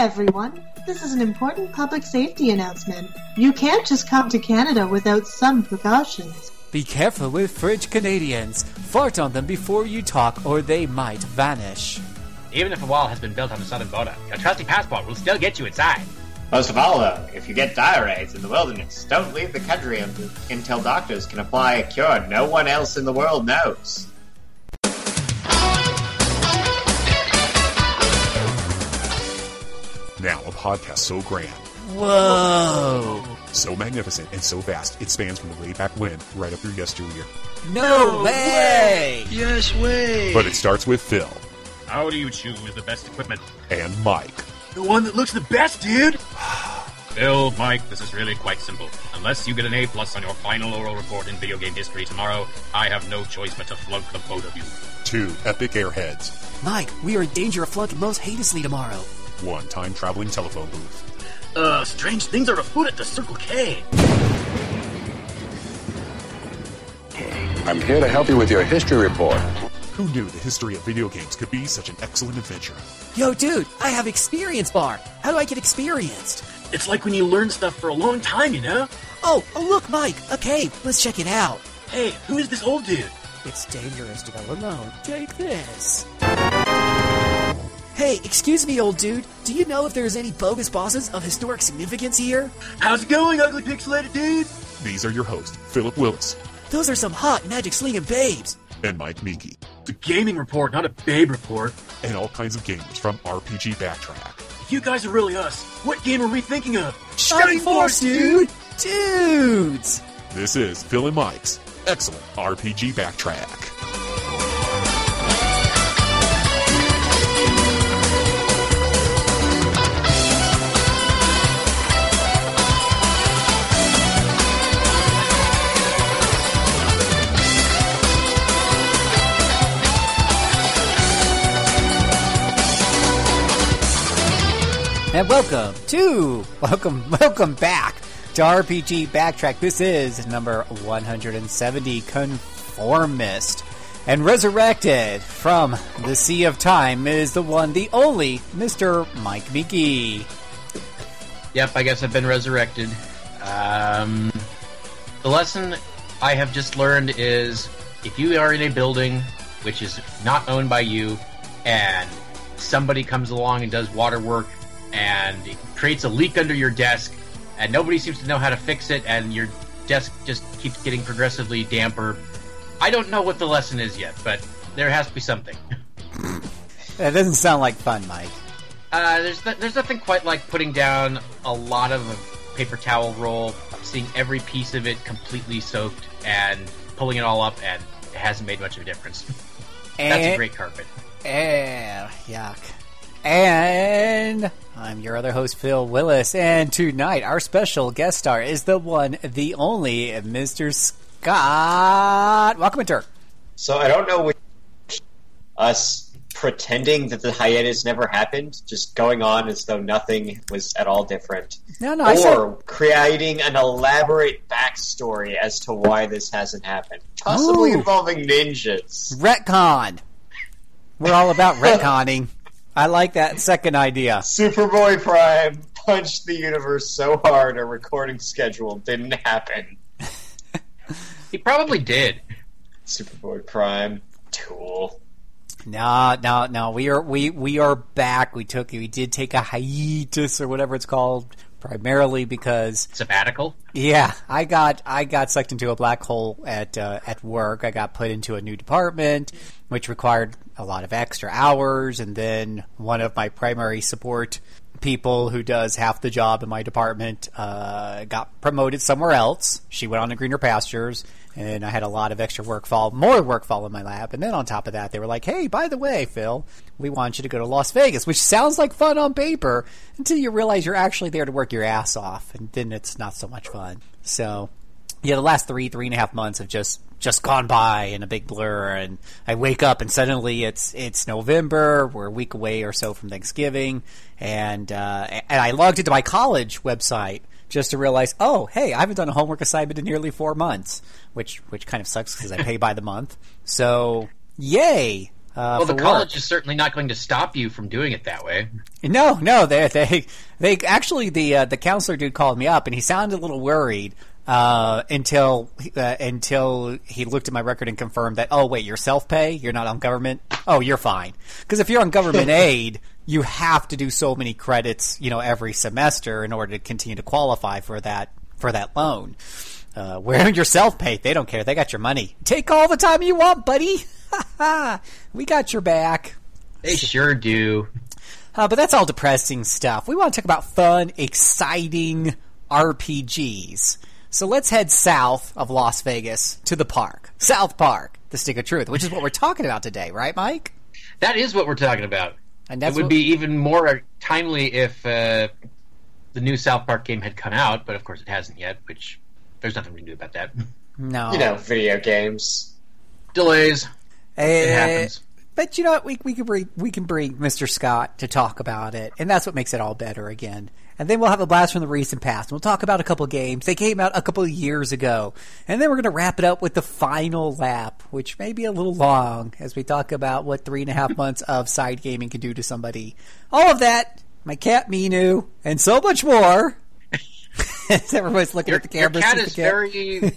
Everyone, this is an important public safety announcement. You can't just come to Canada without some precautions. Be careful with fridge Canadians. Fart on them before you talk, or they might vanish. Even if a wall has been built on the southern border, your trusty passport will still get you inside. Most of all, though, if you get diarrheas in the wilderness, don't leave the country until, until doctors can apply a cure no one else in the world knows. Podcast so grand, Whoa! so magnificent, and so vast, it spans from the way back when right up through yesteryear. No way! Yes way. But it starts with Phil How do you choose the best equipment? and Mike. the one that looks the best, dude. Phil, Mike, this is really quite simple. Unless you get an A plus on your final oral report in video game history tomorrow, I have no choice but to flunk the both of you. Two epic airheads. Mike, we are in danger of flunking most heinously tomorrow. One time traveling telephone booth. Uh, strange things are afoot at the Circle K. I'm here to help you with your history report. Who knew the history of video games could be such an excellent adventure? Yo, dude, I have experience bar. How do I get experienced? It's like when you learn stuff for a long time, you know? Oh, oh, look, Mike, a cave. Let's check it out. Hey, who is this old dude? It's dangerous to go alone. Take this. Hey, excuse me, old dude. Do you know if there's any bogus bosses of historic significance here? How's it going, ugly pixelated dude? These are your hosts, Philip Willis Those are some hot magic slinging babes. and Mike Meeky, It's a gaming report, not a babe report. and all kinds of gamers from RPG Backtrack. If you guys are really us, what game are we thinking of? Shining Force, dude! Dudes! This is Phil and Mike's excellent RPG Backtrack. And welcome to welcome welcome back to RPG Backtrack. This is number 170 Conformist. And resurrected from the Sea of Time is the one, the only Mr. Mike Meeky. Yep, I guess I've been resurrected. Um, the lesson I have just learned is if you are in a building which is not owned by you and somebody comes along and does water work and it creates a leak under your desk and nobody seems to know how to fix it and your desk just keeps getting progressively damper. I don't know what the lesson is yet, but there has to be something. That doesn't sound like fun, Mike. Uh, there's th- there's nothing quite like putting down a lot of a paper towel roll, seeing every piece of it completely soaked, and pulling it all up, and it hasn't made much of a difference. That's a great carpet. Eh, yuck. And I'm your other host, Phil Willis. And tonight, our special guest star is the one, the only Mr. Scott Welcome, Walkminter. So I don't know which us pretending that the hiatus never happened, just going on as though nothing was at all different, No, no, or said, creating an elaborate backstory as to why this hasn't happened, possibly Ooh. involving ninjas. retcon. We're all about retconning. I like that second idea. Superboy Prime punched the universe so hard a recording schedule didn't happen. He probably did. Superboy Prime, tool. No, no, no. We are we we are back. We took we did take a hiatus or whatever it's called, primarily because Sabbatical. Yeah, I got I got sucked into a black hole at uh, at work. I got put into a new department, which required a lot of extra hours, and then one of my primary support people who does half the job in my department uh, got promoted somewhere else. She went on to greener pastures, and I had a lot of extra work fall, more work fall in my lap. And then on top of that, they were like, "Hey, by the way, Phil, we want you to go to Las Vegas," which sounds like fun on paper until you realize you're actually there to work your ass off, and then it's not so much fun. So, yeah, the last three, three and a half months have just just gone by in a big blur, and I wake up and suddenly it's it's November. We're a week away or so from Thanksgiving, and uh, and I logged into my college website just to realize, oh, hey, I haven't done a homework assignment in nearly four months, which which kind of sucks because I pay by the month. So, yay! Uh, well, the college work. is certainly not going to stop you from doing it that way. No, no, they they they actually the uh, the counselor dude called me up and he sounded a little worried uh, until uh, until he looked at my record and confirmed that oh wait you're self pay you're not on government oh you're fine because if you're on government aid you have to do so many credits you know every semester in order to continue to qualify for that for that loan. Uh, where you're self paid, they don't care. They got your money. Take all the time you want, buddy. we got your back. They sure do. Uh, but that's all depressing stuff. We want to talk about fun, exciting RPGs. So let's head south of Las Vegas to the park. South Park, the Stick of Truth, which is what we're talking about today, right, Mike? That is what we're talking about. And It would what- be even more timely if uh, the new South Park game had come out, but of course it hasn't yet, which there's nothing we can do about that. no. You know, video games. Delays. Eh, It happens. But you know what? We, we can bring we can bring Mr. Scott to talk about it, and that's what makes it all better again. And then we'll have a blast from the recent past. We'll talk about a couple games. They came out a couple of years ago, and then we're going to wrap it up with the final lap, which may be a little long as we talk about what three and a half months of side gaming can do to somebody. All of that, my cat Minu, and so much more. Everybody's looking Your, at the your camera. cat is cat. very,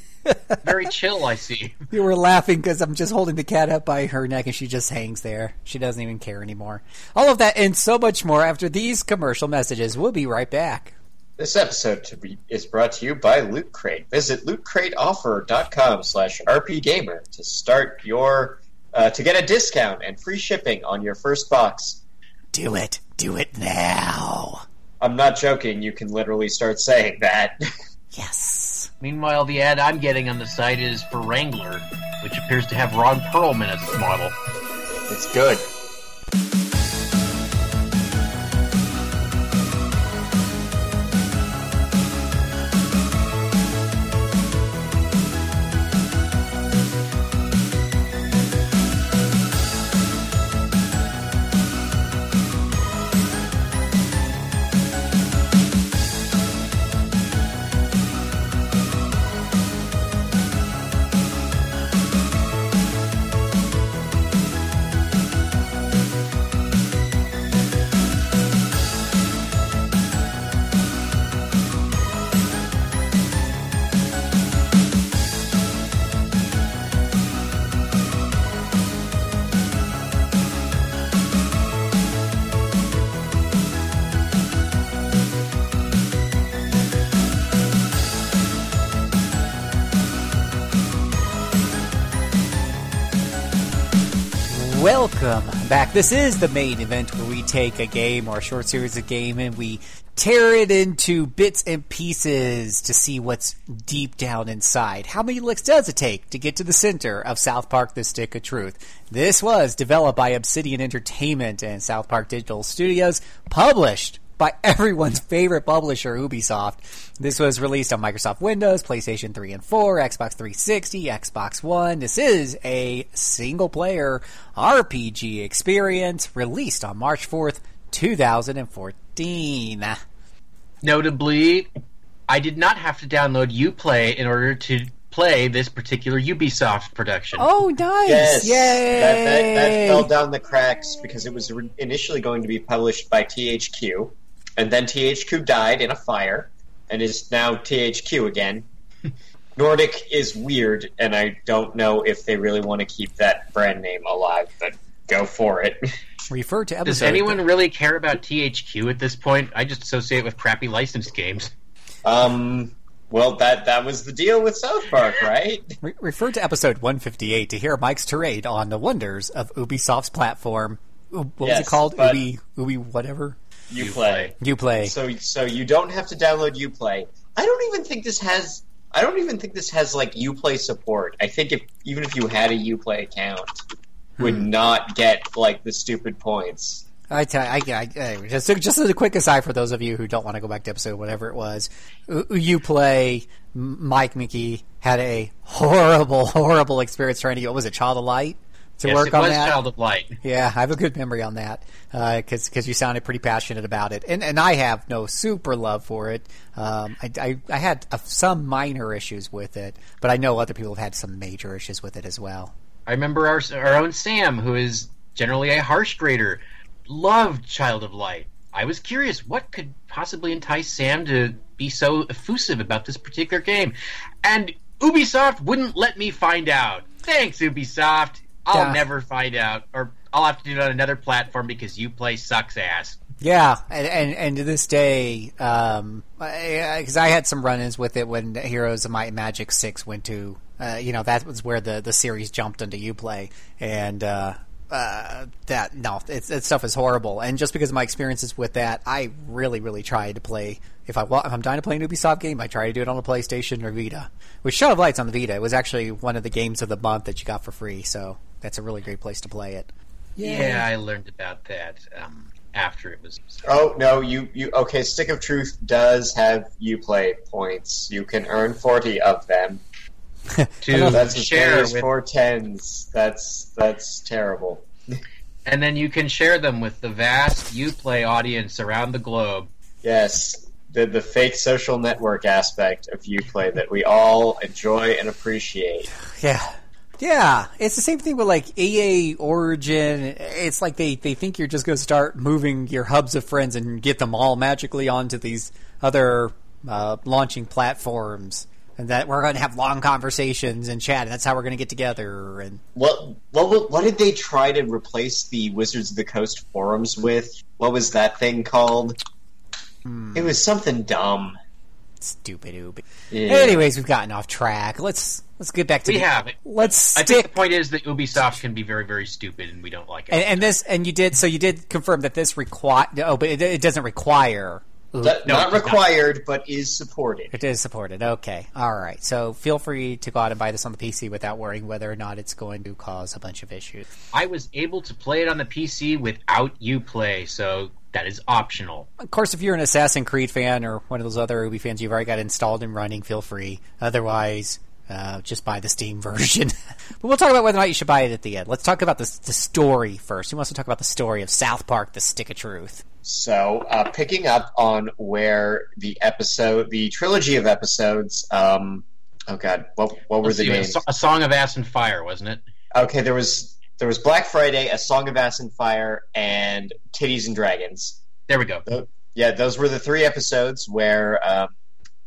very chill. I see. You were laughing because I'm just holding the cat up by her neck and she just hangs there. She doesn't even care anymore. All of that and so much more after these commercial messages. We'll be right back. This episode to be, is brought to you by Loot Crate. Visit lootcrateoffer.com slash rpgamer to start your uh, to get a discount and free shipping on your first box. Do it. Do it now. I'm not joking. You can literally start saying that. Yes. Meanwhile, the ad I'm getting on the site is for Wrangler, which appears to have Ron Perlman as its model. it's good. This is the main event where we take a game or a short series of game and we tear it into bits and pieces to see what's deep down inside. How many licks does it take to get to the center of South Park The Stick of Truth? This was developed by Obsidian Entertainment and South Park Digital Studios, published by everyone's favorite publisher, Ubisoft. This was released on Microsoft Windows, PlayStation 3 and 4, Xbox 360, Xbox One. This is a single player RPG experience released on March 4th, 2014. Notably, I did not have to download UPlay in order to play this particular Ubisoft production. Oh, nice! Yes, Yay! That, that, that fell down the cracks because it was re- initially going to be published by THQ, and then THQ died in a fire, and is now THQ again. Nordic is weird, and I don't know if they really want to keep that brand name alive, but go for it. Refer to episode. Does anyone really care about THQ at this point? I just associate it with crappy licensed games. Um, well, that that was the deal with South Park, right? Re- refer to episode 158 to hear Mike's tirade on the wonders of Ubisoft's platform. U- What was Yes, it called? but- Ubi, Ubi, whatever. You play. You play. So so you don't have to download UPlay. I don't even think this has. I don't even think this has like UPlay support. I think if even if you had a UPlay account, would hmm. not get like the stupid points. I tell I, I, I just just as a quick aside for those of you who don't want to go back to episode whatever it was, you play Mike Mickey had a horrible horrible experience trying to get what was it Child of Light to yes, work on that. Child of Light. Yeah, I have a good memory on that because because you sounded pretty passionate about it, and and I have no super love for it. Um, I, I I had uh, some minor issues with it, but I know other people have had some major issues with it as well. I remember our our own Sam, who is generally a harsh grader, loved Child of Light. I was curious what could possibly entice Sam to be so effusive about this particular game. And Ubisoft wouldn't let me find out. Thanks, Ubisoft. I'll Yeah. never find out. Or I'll have to do it on another platform because Uplay sucks ass. Yeah, and and, and to this day, um, because I, had some run-ins with it when Heroes of Might and Magic Six went to, uh, you know, that was where the the series jumped into UPlay, and uh, uh, that no, it's, that stuff is horrible. And just because of my experiences with that, I really, really tried to play. If I if I'm dying to play an Ubisoft game, I try to do it on the PlayStation or Vita. With Shadow of Light's on the Vita, it was actually one of the games of the month that you got for free, so that's a really great place to play it. Yeah, I learned about that um, after it was. Oh no, you you okay? Stick of Truth does have Uplay points. You can earn forty of them. to That's share with, four tens. That's that's terrible. and then you can share them with the vast UPlay audience around the globe. Yes, the the fake social network aspect of Uplay that we all enjoy and appreciate. Yeah. Yeah, it's the same thing with like EA Origin. It's like they, they think you're just going to start moving your hubs of friends and get them all magically onto these other uh, launching platforms, and that we're going to have long conversations and chat, and that's how we're going to get together. And What what what did they try to replace the Wizards of the Coast forums with? What was that thing called? It was something dumb. stupid. Yeah. Anyways, we've gotten off track. Let's let's get back to We the, have it. Let's I think the point is that Ubisoft can be very, very stupid, and we don't like it. and, and this and you did so you did confirm that this require oh but it, it doesn't require That- No, not it's not. required, but is supported. It is supported. Okay. All right. So feel free to go out and buy this on the PC without worrying whether or not it's going to cause a bunch of issues. I was able to play it on the PC without UPlay, so that is optional. Of course, if you're an Assassin's Creed fan or one of those other Ubi fans, you've already got installed and running, feel free. Otherwise, uh, just buy the Steam version. but we'll talk about whether or not you should buy it at the end. Let's talk about the, the story first. Who wants to talk about the story of South Park, The Stick of Truth? So, uh, picking up on where the episode, the trilogy of episodes, um, oh god, what what were Let's the names? a Song of Ass and Fire, wasn't it? Okay, there was there was Black Friday, A Song of Ass and Fire, and Titties and Dragons. There we go. Yeah, those were the three episodes where um,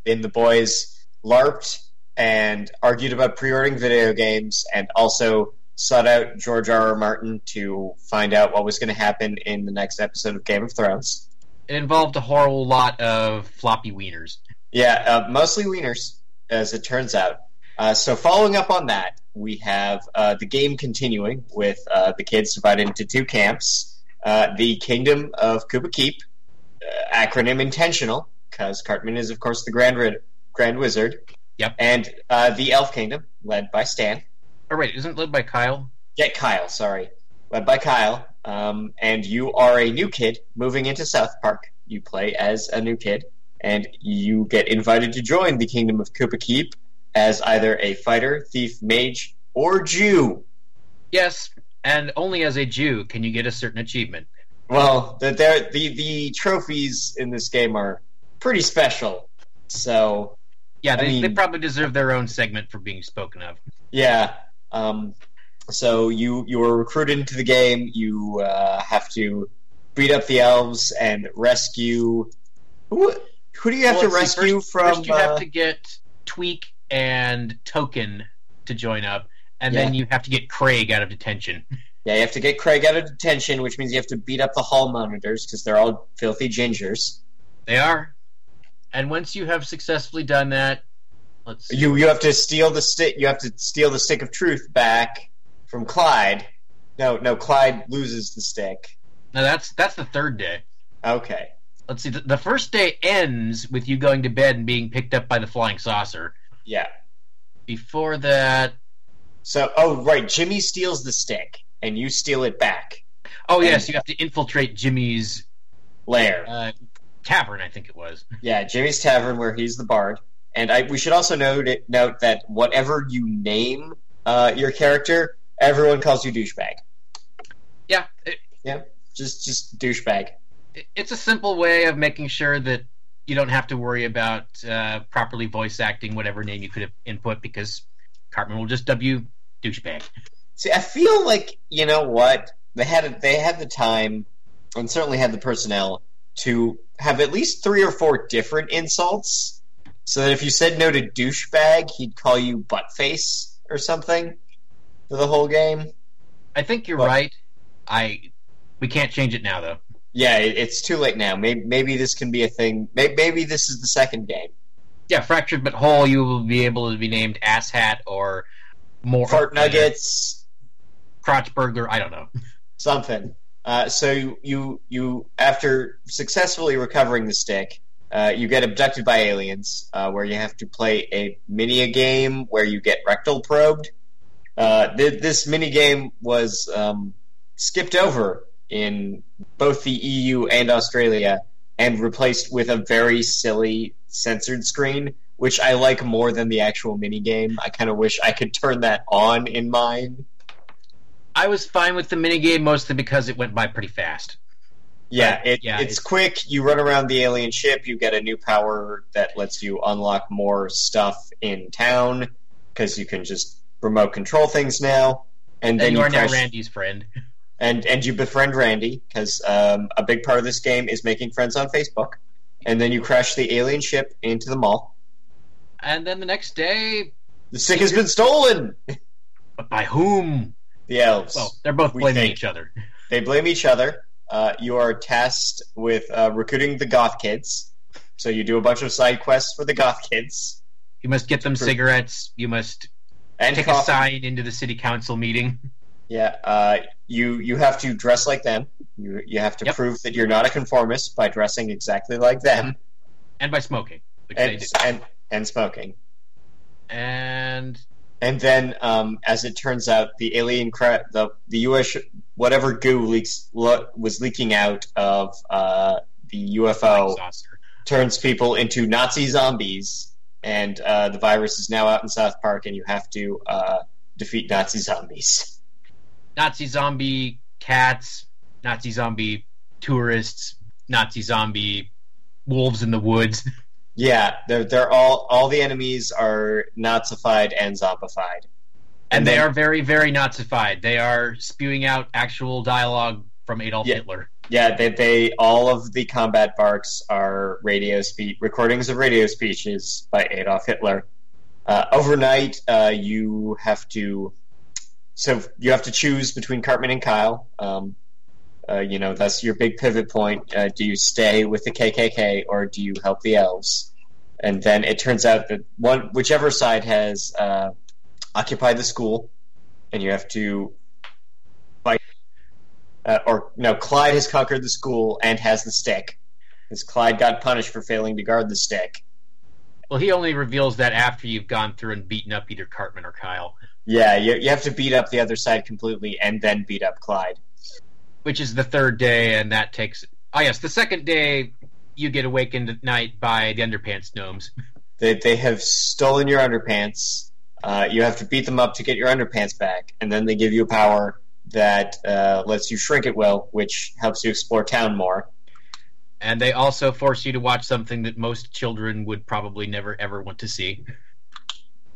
in the boys larped and argued about pre-ordering video games, and also sought out George R. R. Martin to find out what was going to happen in the next episode of Game of Thrones. It involved a whole lot of floppy wieners. Yeah, uh, mostly wieners, as it turns out. Uh, so, following up on that, we have uh, the game continuing with uh, the kids divided into two camps. Uh, the Kingdom of Kupa Keep, uh, acronym intentional, because Cartman is, of course, the Grand, Ri- Grand Wizard. Yep. And uh, the Elf Kingdom, led by Stan. Oh, wait, isn't it led by Kyle? Yeah, Kyle, sorry. Led by Kyle. Um, and you are a new kid moving into South Park. You play as a new kid, and you get invited to join the Kingdom of Kupa Keep as either a fighter, thief, mage, or Jew. Yes, and only as a Jew can you get a certain achievement. Well, the, the, the, the trophies in this game are pretty special. So, Yeah, I they, they probably deserve their own segment for being spoken of. Yeah. Um, so you you are recruited into the game. You uh, have to beat up the elves and rescue. Who, who do you have Well, to rescue first, from? First, you uh, have to get Tweek and Token to join up, and then you have to get Craig out of detention. yeah, you have to get Craig out of detention, which means you have to beat up the hall monitors because they're all filthy gingers. They are. And once you have successfully done that, let's see. You you have to steal the stick. You have to steal the stick of truth back from Clyde. No, no, Clyde loses the stick. No, that's that's the third day. Okay. Let's see. The, the first day ends with you going to bed and being picked up by the flying saucer. Yeah. Before that, So, oh right, Jimmy steals the stick, and you steal it back. oh yes, And- you have to infiltrate Jimmy's Lair. uh, tavern. I think it was. Yeah, Jimmy's Tavern, where he's the bard. And I, we should also note it, note that whatever you name uh, your character, everyone calls you douchebag. Yeah, it, Yeah, just just douchebag. it- it's a simple way of making sure that you don't have to worry about uh, properly voice acting whatever name you could have input because Cartman will just dub you douchebag. See, I feel like you know what they had they had the time and certainly had the personnel to have at least three or four different insults, so that if you said no to douchebag, he'd call you buttface or something for the whole game. I think you're Well- right. I we can't change it now though. Yeah, it, it's too late now. Maybe, maybe this can be a thing. Maybe, maybe this is the second game. Yeah, fractured but whole. You will be able to be named asshat or more Fart nuggets, crotch burglar. I don't know. something. Uh, so you, you after successfully recovering the stick, uh, you get abducted by aliens, uh, where you have to play a mini game where you get rectal probed. Uh, th- this mini game was um, skipped over in both the EU and Australia and replaced with a very silly censored screen, which I like more than the actual mini game. I kind of wish I could turn that on in mine. I was fine with the minigame mostly because it went by pretty fast. Yeah, it, yeah, it's it's- quick. You run around the alien ship. You get a new power that lets you unlock more stuff in town because you can just remote control things now. And then And you are now Randy's friend. and and you befriend Randy because um, a big part of this game is making friends on Facebook. And then you crash the alien ship into the mall. And then the next day, The stick has been stolen. but by whom? The elves. Well, they're both We blaming think. each other. They blame each other. Uh, you are tasked with uh, recruiting the goth kids. So you do a bunch of side quests for the goth kids. You must get them cigarettes. You must And take a sign into the city council meeting. Yeah, uh, you you have to dress like them. You you have to Yep. prove that you're not a conformist by dressing exactly like them and by smoking, and and, and smoking. And And then, um, as it turns out, the alien cra- the the U.S. whatever goo leaks lo- was leaking out of uh, the UFO turns people into Nazi zombies, and uh, the virus is now out in South Park, and you have to uh, defeat Nazi zombies. Nazi zombie cats, Nazi zombie tourists, Nazi zombie wolves in the woods. Yeah, they're they're all all the enemies are Nazified and zombified. And, they then- are very, very Nazified. They are spewing out actual dialogue from Adolf Yeah. Hitler. Yeah, they, they all of the combat barks are radio speech recordings of radio speeches by Adolf Hitler. Uh, overnight, uh, you have to so you have to choose between Cartman and Kyle. Um, uh, you know that's your big pivot point. Uh, do you stay with the KKK or do you help the elves? And then it turns out that one whichever side has uh, occupied the school, and you have to fight uh, or no, Clyde has conquered the school and has the stick. Because Clyde got punished for failing to guard the stick. Well, he only reveals that after you've gone through and beaten up either Cartman or Kyle, Yeah, you, you have to beat up the other side completely and then beat up Clyde. Which is the third day, and that takes. Oh, yes, the second day you get awakened at night by the underpants gnomes. They, they have stolen your underpants. Uh, you have to beat them up to get your underpants back, and then they give you a power that uh, lets you shrink at will, which helps you explore town more. And they also force you to watch something that most children would probably never ever want to see.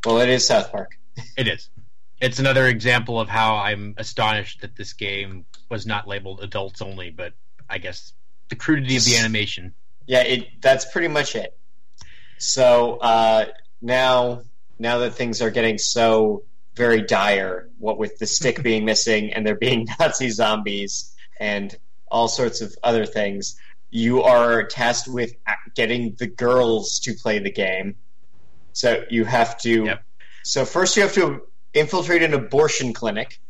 Well, it is South Park. It is. It's another example of how I'm astonished that this game was not labeled adults only, but I guess the crudity of the animation. Yeah, it that's pretty much it. So uh, now, now that things are getting so very dire, what with the stick being missing and there being Nazi zombies and all sorts of other things, you are tasked with getting the girls to play the game. So you have to. Yep. So first, you have to infiltrate an abortion clinic.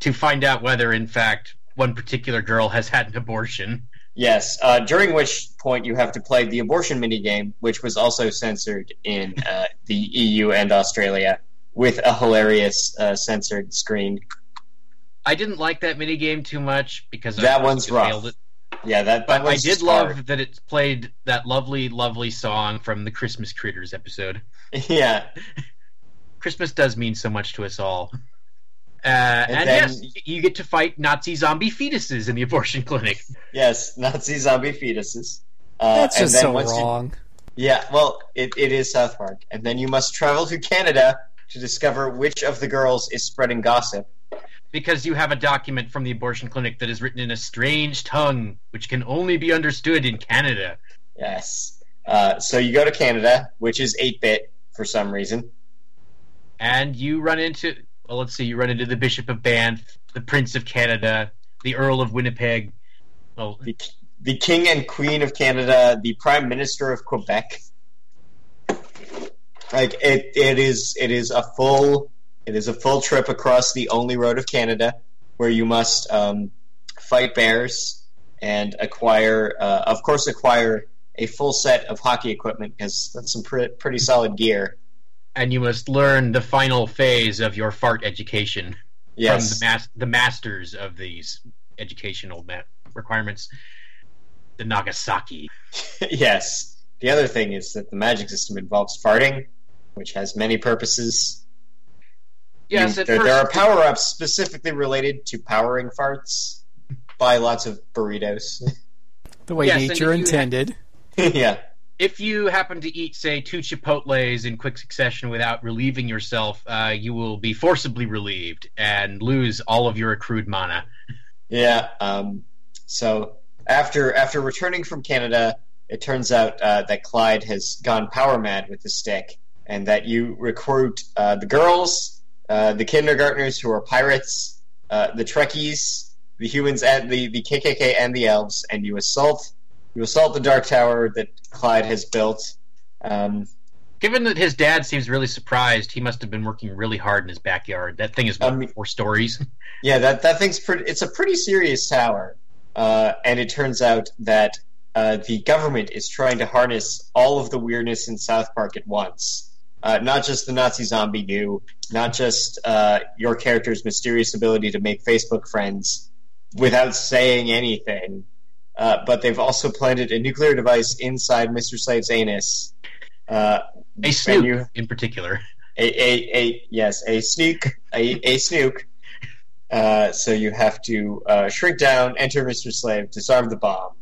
To find out whether, in fact, one particular girl has had an abortion. Yes, uh, during which point you have to play the abortion minigame, which was also censored in uh, the EU and Australia, with a hilarious uh, censored screen. I didn't like that minigame too much because I That one's rough. it. Yeah, that, that But I did love hard. that it played that lovely, lovely song from the Christmas Critters episode. Yeah, Christmas does mean so much to us all. Uh, and then- yes, you get to fight Nazi zombie fetuses in the abortion clinic. yes, Nazi zombie fetuses. Uh, That's and just then so once you- wrong. yeah, well, it, it is South Park, and then you must travel to Canada to discover which of the girls is spreading gossip. because you have a document from the abortion clinic that is written in a strange tongue, which can only be understood in Canada. Yes. Uh, so you go to Canada, which is 8 bit for some reason. And you run into, well, let's see, you run into the Bishop of Banff, the Prince of Canada, the Earl of Winnipeg. Well, The, the King and Queen of Canada, the Prime Minister of Quebec. Like it, it is it is a full it is a full trip across the only road of Canada where you must um, fight bears and acquire uh, of course acquire a full set of hockey equipment because that's some pre- pretty solid gear. And you must learn the final phase of your fart education Yes. from the, mas- the masters of these educational ma- requirements, the Nagasaki. yes. The other thing is that the magic system involves farting, which has many purposes. Yes, You- there, first, there are power ups specifically related to powering farts. Buy lots of burritos. The way Yes, nature if you- intended. yeah. If you happen to eat, say, two Chipotles in quick succession without relieving yourself, uh, you will be forcibly relieved and lose all of your accrued mana. Yeah. Um, so after after returning from Canada, it turns out uh, that Clyde has gone power mad with the stick, and that you recruit uh, the girls, uh, the kindergartners who are pirates, uh, the Trekkies, the humans, and the, the KKK and the elves, and you assault you assault the Dark Tower that Clyde has built. Um, Given that his dad seems really surprised, he must have been working really hard in his backyard. That thing is what, mean- four stories. Yeah, that that thing's pretty. It's a pretty serious tower, uh, and it turns out that uh, the government is trying to harness all of the weirdness in South Park at once. Uh, not just the Nazi zombie you, not just uh, your character's mysterious ability to make Facebook friends without saying anything, uh, but they've also planted a nuclear device inside Mr. Slave's anus. Uh, A and snoop, you- in particular. a, a, a yes, a snook, a, a snook. Uh, so you have to uh, shrink down, enter Mr. Slave, disarm the bomb,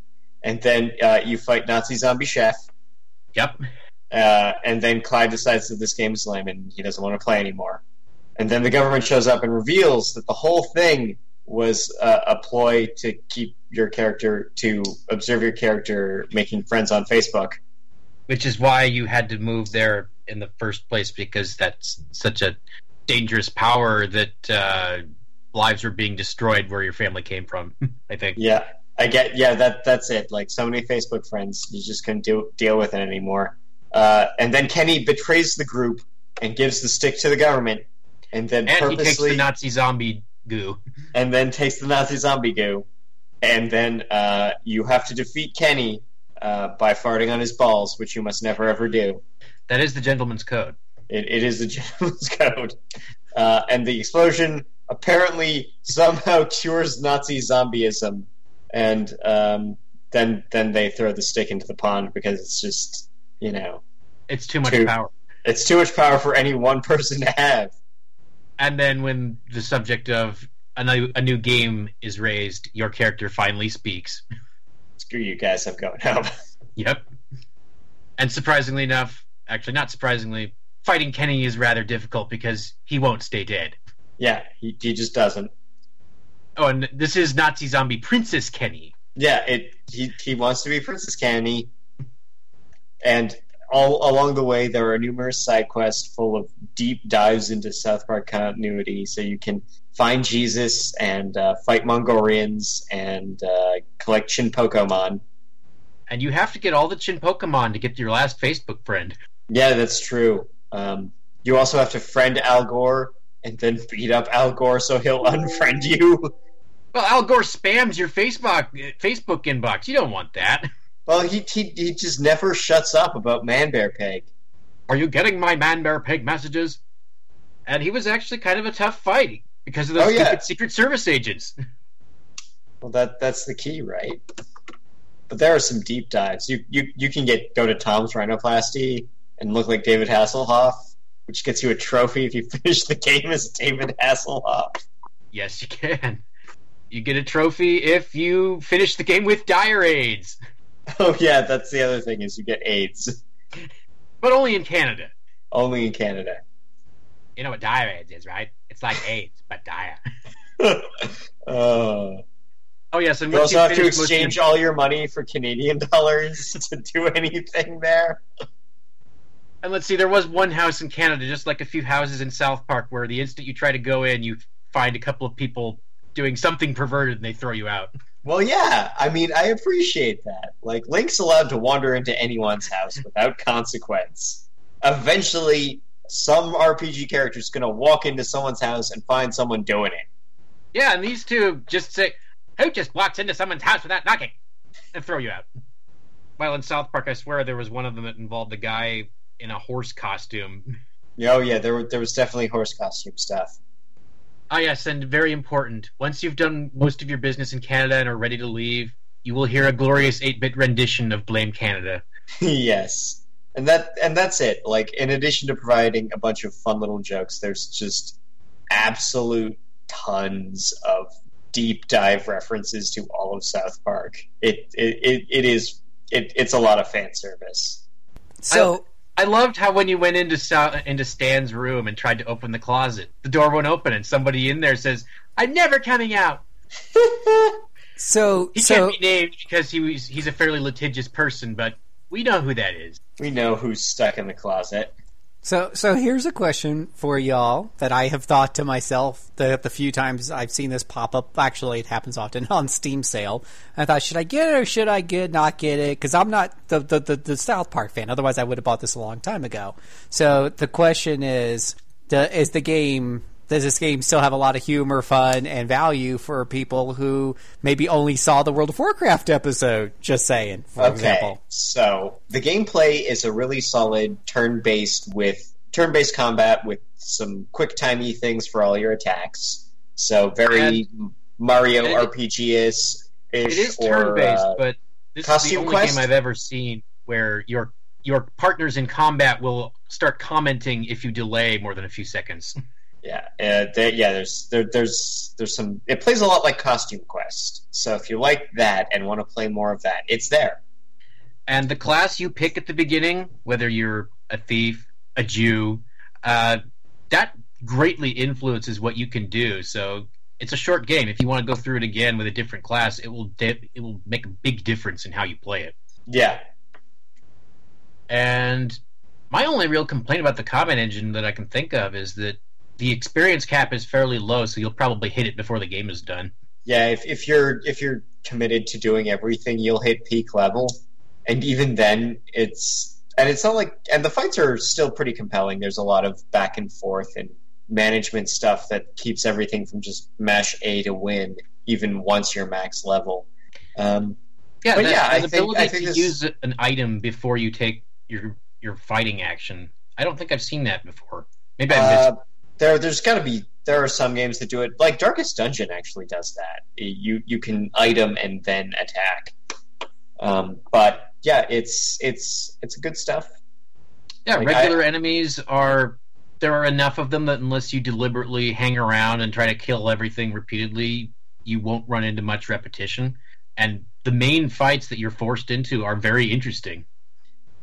and then uh, you fight Nazi zombie chef. Yep. Uh, and then Clyde decides that this game is lame and he doesn't want to play anymore. And then the government shows up and reveals that the whole thing was uh, a ploy to keep your character, to observe your character making friends on Facebook. Which is why you had to move there in the first place because that's such a dangerous power that uh, lives were being destroyed where your family came from. I think. Yeah, I get. Yeah, that that's it. Like so many Facebook friends, you just couldn't deal deal with it anymore. Uh, and then Kenny betrays the group and gives the stick to the government, and then And he takes the Nazi zombie goo. and then takes the Nazi zombie goo, and then uh, you have to defeat Kenny uh, by farting on his balls, which you must never ever do. That is the gentleman's code. It, it is the gentleman's code. Uh, and the explosion apparently somehow cures Nazi zombieism, and um, then then they throw the stick into the pond because it's just you know It's too much Two. power. it's too much power for any one person to have. And then when the subject of a new, a new game is raised, your character finally speaks. Screw you guys, I'm going home. Yep. And surprisingly enough, actually not surprisingly, fighting Kenny is rather difficult because he won't stay dead. yeah, he, he just doesn't. Oh, and this is Nazi zombie Princess Kenny. Yeah, it he he wants to be Princess Kenny, and all along the way there are numerous side quests full of deep dives into South Park continuity, so you can find Jesus and uh, fight Mongolians and uh, collect Chinpokomon. And you have to get all the Chinpokomon to get your last Facebook friend. Yeah, that's true. Um, you also have to friend Al Gore and then beat up Al Gore so he'll unfriend you. Well, Al Gore spams your Facebook Facebook inbox. You don't want that. Well, he he, he just never shuts up about Man Bear Pig. Are you getting my Man Bear Pig messages? And he was actually kind of a tough fight because of those Oh, yeah. Secret Service agents. Well, that that's the key, right? But there are some deep dives. You you you can get go to Tom's Rhinoplasty and look like David Hasselhoff, which gets you a trophy if you finish the game as David Hasselhoff. Yes, you can. You get a trophy if you finish the game with dire AIDS, Oh yeah, that's the other thing is you get AIDS but only in Canada. only in Canada. You know what AIDS is, right? It's like AIDS, but dire. Uh, Oh yes, and you also you have to exchange all your money for Canadian dollars to do anything there. And let's see, there was one house in Canada, just like a few houses in South Park, where the instant you try to go in, you find a couple of people doing something perverted and they throw you out. Well, yeah. I mean, I appreciate that. Like, Link's allowed to wander into anyone's house without consequence. Eventually, some RPG character is going to walk into someone's house and find someone doing it. Yeah, and these two just say, Who just walks into someone's house without knocking? And throw you out. While in South Park, I swear there was one of them that involved a guy in a horse costume. Oh, yeah, there, were- there was definitely horse costume stuff. Ah, yes, and very important. Once you've done most of your business in Canada and are ready to leave, you will hear a glorious 8 bit rendition of Blame Canada. yes. And that and that's it. Like in addition to providing a bunch of fun little jokes, there's just absolute tons of deep dive references to all of South Park. It it, it, it is it, it's a lot of fan service. So I loved how when you went into into Stan's room and tried to open the closet, the door won't open, and somebody in there says, "I'm never coming out." so He so can't be named because he was he's a fairly litigious person, but we know who that is. We know who's stuck in the closet. So, so here's a question for y'all that I have thought to myself the the few times I've seen this pop up. Actually, it happens often on Steam sale. I thought, should I get it or should I get not get it? Because I'm not the, the the the South Park fan. Otherwise, I would have bought this a long time ago. So the question is, is the game does this game still have a lot of humor, fun, and value for people who maybe only saw the World of Warcraft episode? Just saying, for okay, example. so the gameplay is a really solid turn-based with turn-based combat with some quick timey things for all your attacks. So very Mario RPG is. It is turn based, uh, but this is the Costume only Quest? game I've ever seen where your your partners in combat will start commenting if you delay more than a few seconds. Yeah, uh, there, yeah. There's there, there's there's some. It plays a lot like Costume Quest. So if you like that and want to play more of that, it's there. And the class you pick at the beginning, whether you're a thief, a Jew, uh, that greatly influences what you can do. So it's a short game. If you want to go through it again with a different class, it will di- it will make a big difference in how you play it. Yeah, And my only real complaint about the comment engine that I can think of is that the experience cap is fairly low, so you'll probably hit it before the game is done. yeah. If if you're if you're committed to doing everything, you'll hit peak level, and even then, it's and it's not like and the fights are still pretty compelling. There's a lot of back and forth and management stuff that keeps everything from just mash A to win, even once you're max level. Um, Yeah, But yeah, I the think- ability I think to this- use an item before you take your your fighting action. I don't think I've seen that before. Maybe I missed. Uh, there, there's got to be. There are some games that do it. Like Darkest Dungeon actually does that. You you can item and then attack. Um, but yeah, it's it's it's good stuff. yeah, like, regular enemies are. There are enough of them that unless you deliberately hang around and try to kill everything repeatedly, you won't run into much repetition. And the main fights that you're forced into are very interesting.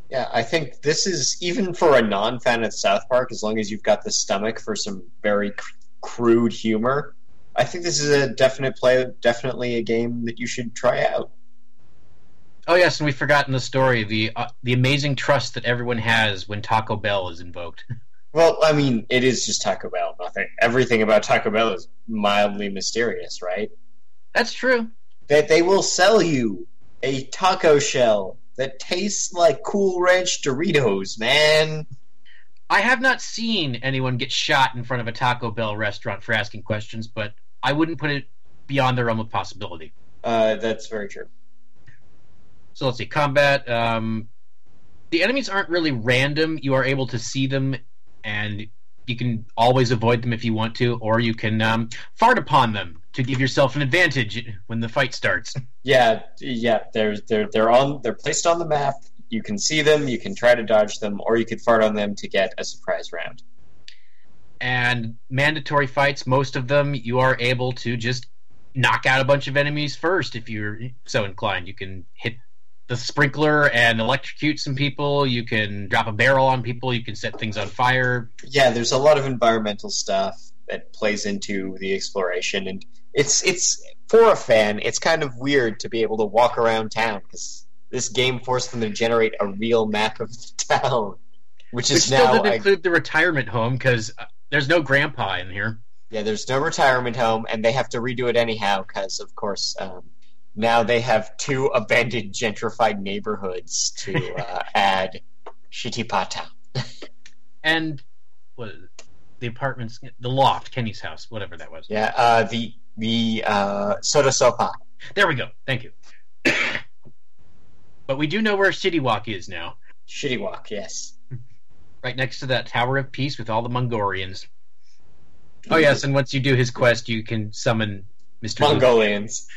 Yeah, I think this is even for a non-fan of South Park. As long as you've got the stomach for some very cr- crude humor, I think this is a definite play. Definitely a game that you should try out. Oh yes, and we've forgotten the story the uh, the amazing trust that everyone has when Taco Bell is invoked. Well, I mean, it is just Taco Bell. Nothing. Everything about Taco Bell is mildly mysterious, right? That's true. that they will sell you a taco shell that tastes like Cool Ranch Doritos, man. I have not seen anyone get shot in front of a Taco Bell restaurant for asking questions, but I wouldn't put it beyond the realm of possibility. Uh, that's very true. So let's see. Combat. Um, the enemies aren't really random. You are able to see them, and you can always avoid them if you want to, or you can um, fart upon them to give yourself an advantage when the fight starts. Yeah, yeah. They're they're they're on. They're placed on the map. You can see them. You can try to dodge them, or you could fart on them to get a surprise round. and mandatory fights, most of them you are able to just knock out a bunch of enemies first if you're so inclined. You can hit the sprinkler and electrocute some people. You can drop a barrel on people. You can set things on fire. Yeah, there's a lot of environmental stuff. that plays into the exploration, and it's it's for a fan. It's kind of weird to be able to walk around town because this game forced them to generate a real map of the town, which Which is still now didn't I- include the retirement home because there's no grandpa in here. Yeah, there's no retirement home, and they have to redo it anyhow because, of course, um, now they have two abandoned gentrified neighborhoods to uh, add Shitipata. And what is it? the apartments, the loft, Kenny's house, whatever that was. Yeah, uh, the the uh, SoDoSoPa. There we go. Thank you. but we do know where City Walk is now, Shitty Walk, yes. right next to that Tower of Peace with all the Mongolians. Oh yes, and once you do his quest, you can summon Mr. Mongolians.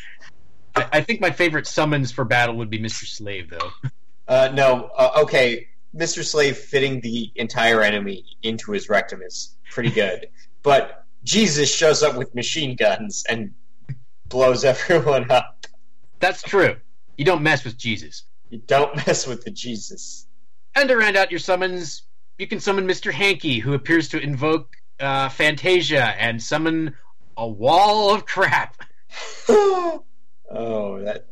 I, I think my favorite summons for battle would be Mr. Slave, though. Uh, no, uh, okay. Mr. Slave fitting the entire enemy into his rectum is pretty good. but Jesus shows up with machine guns and blows everyone up. That's true. You don't mess with Jesus. You don't mess with the Jesus. And to round out your summons, you can summon Mr. Hanky, who appears to invoke uh, Fantasia and summon a wall of crap. oh, that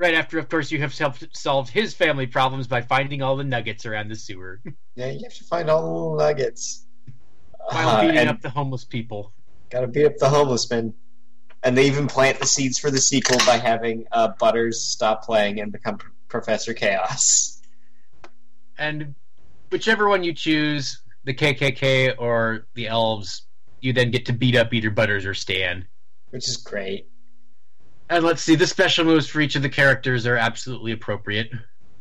Right after, of course, you have helped solve his family problems by finding all the nuggets around the sewer yeah. You have to find all the little nuggets. While Uh, beating and up the homeless people. gotta beat up the homeless men. And they even plant the seeds for the sequel by having uh, Butters stop playing and become P- Professor Chaos. And whichever one you choose, the KKK or the elves, you then get to beat up either Butters or Stan. Which is great. And let's see, the special moves for each of the characters are absolutely appropriate.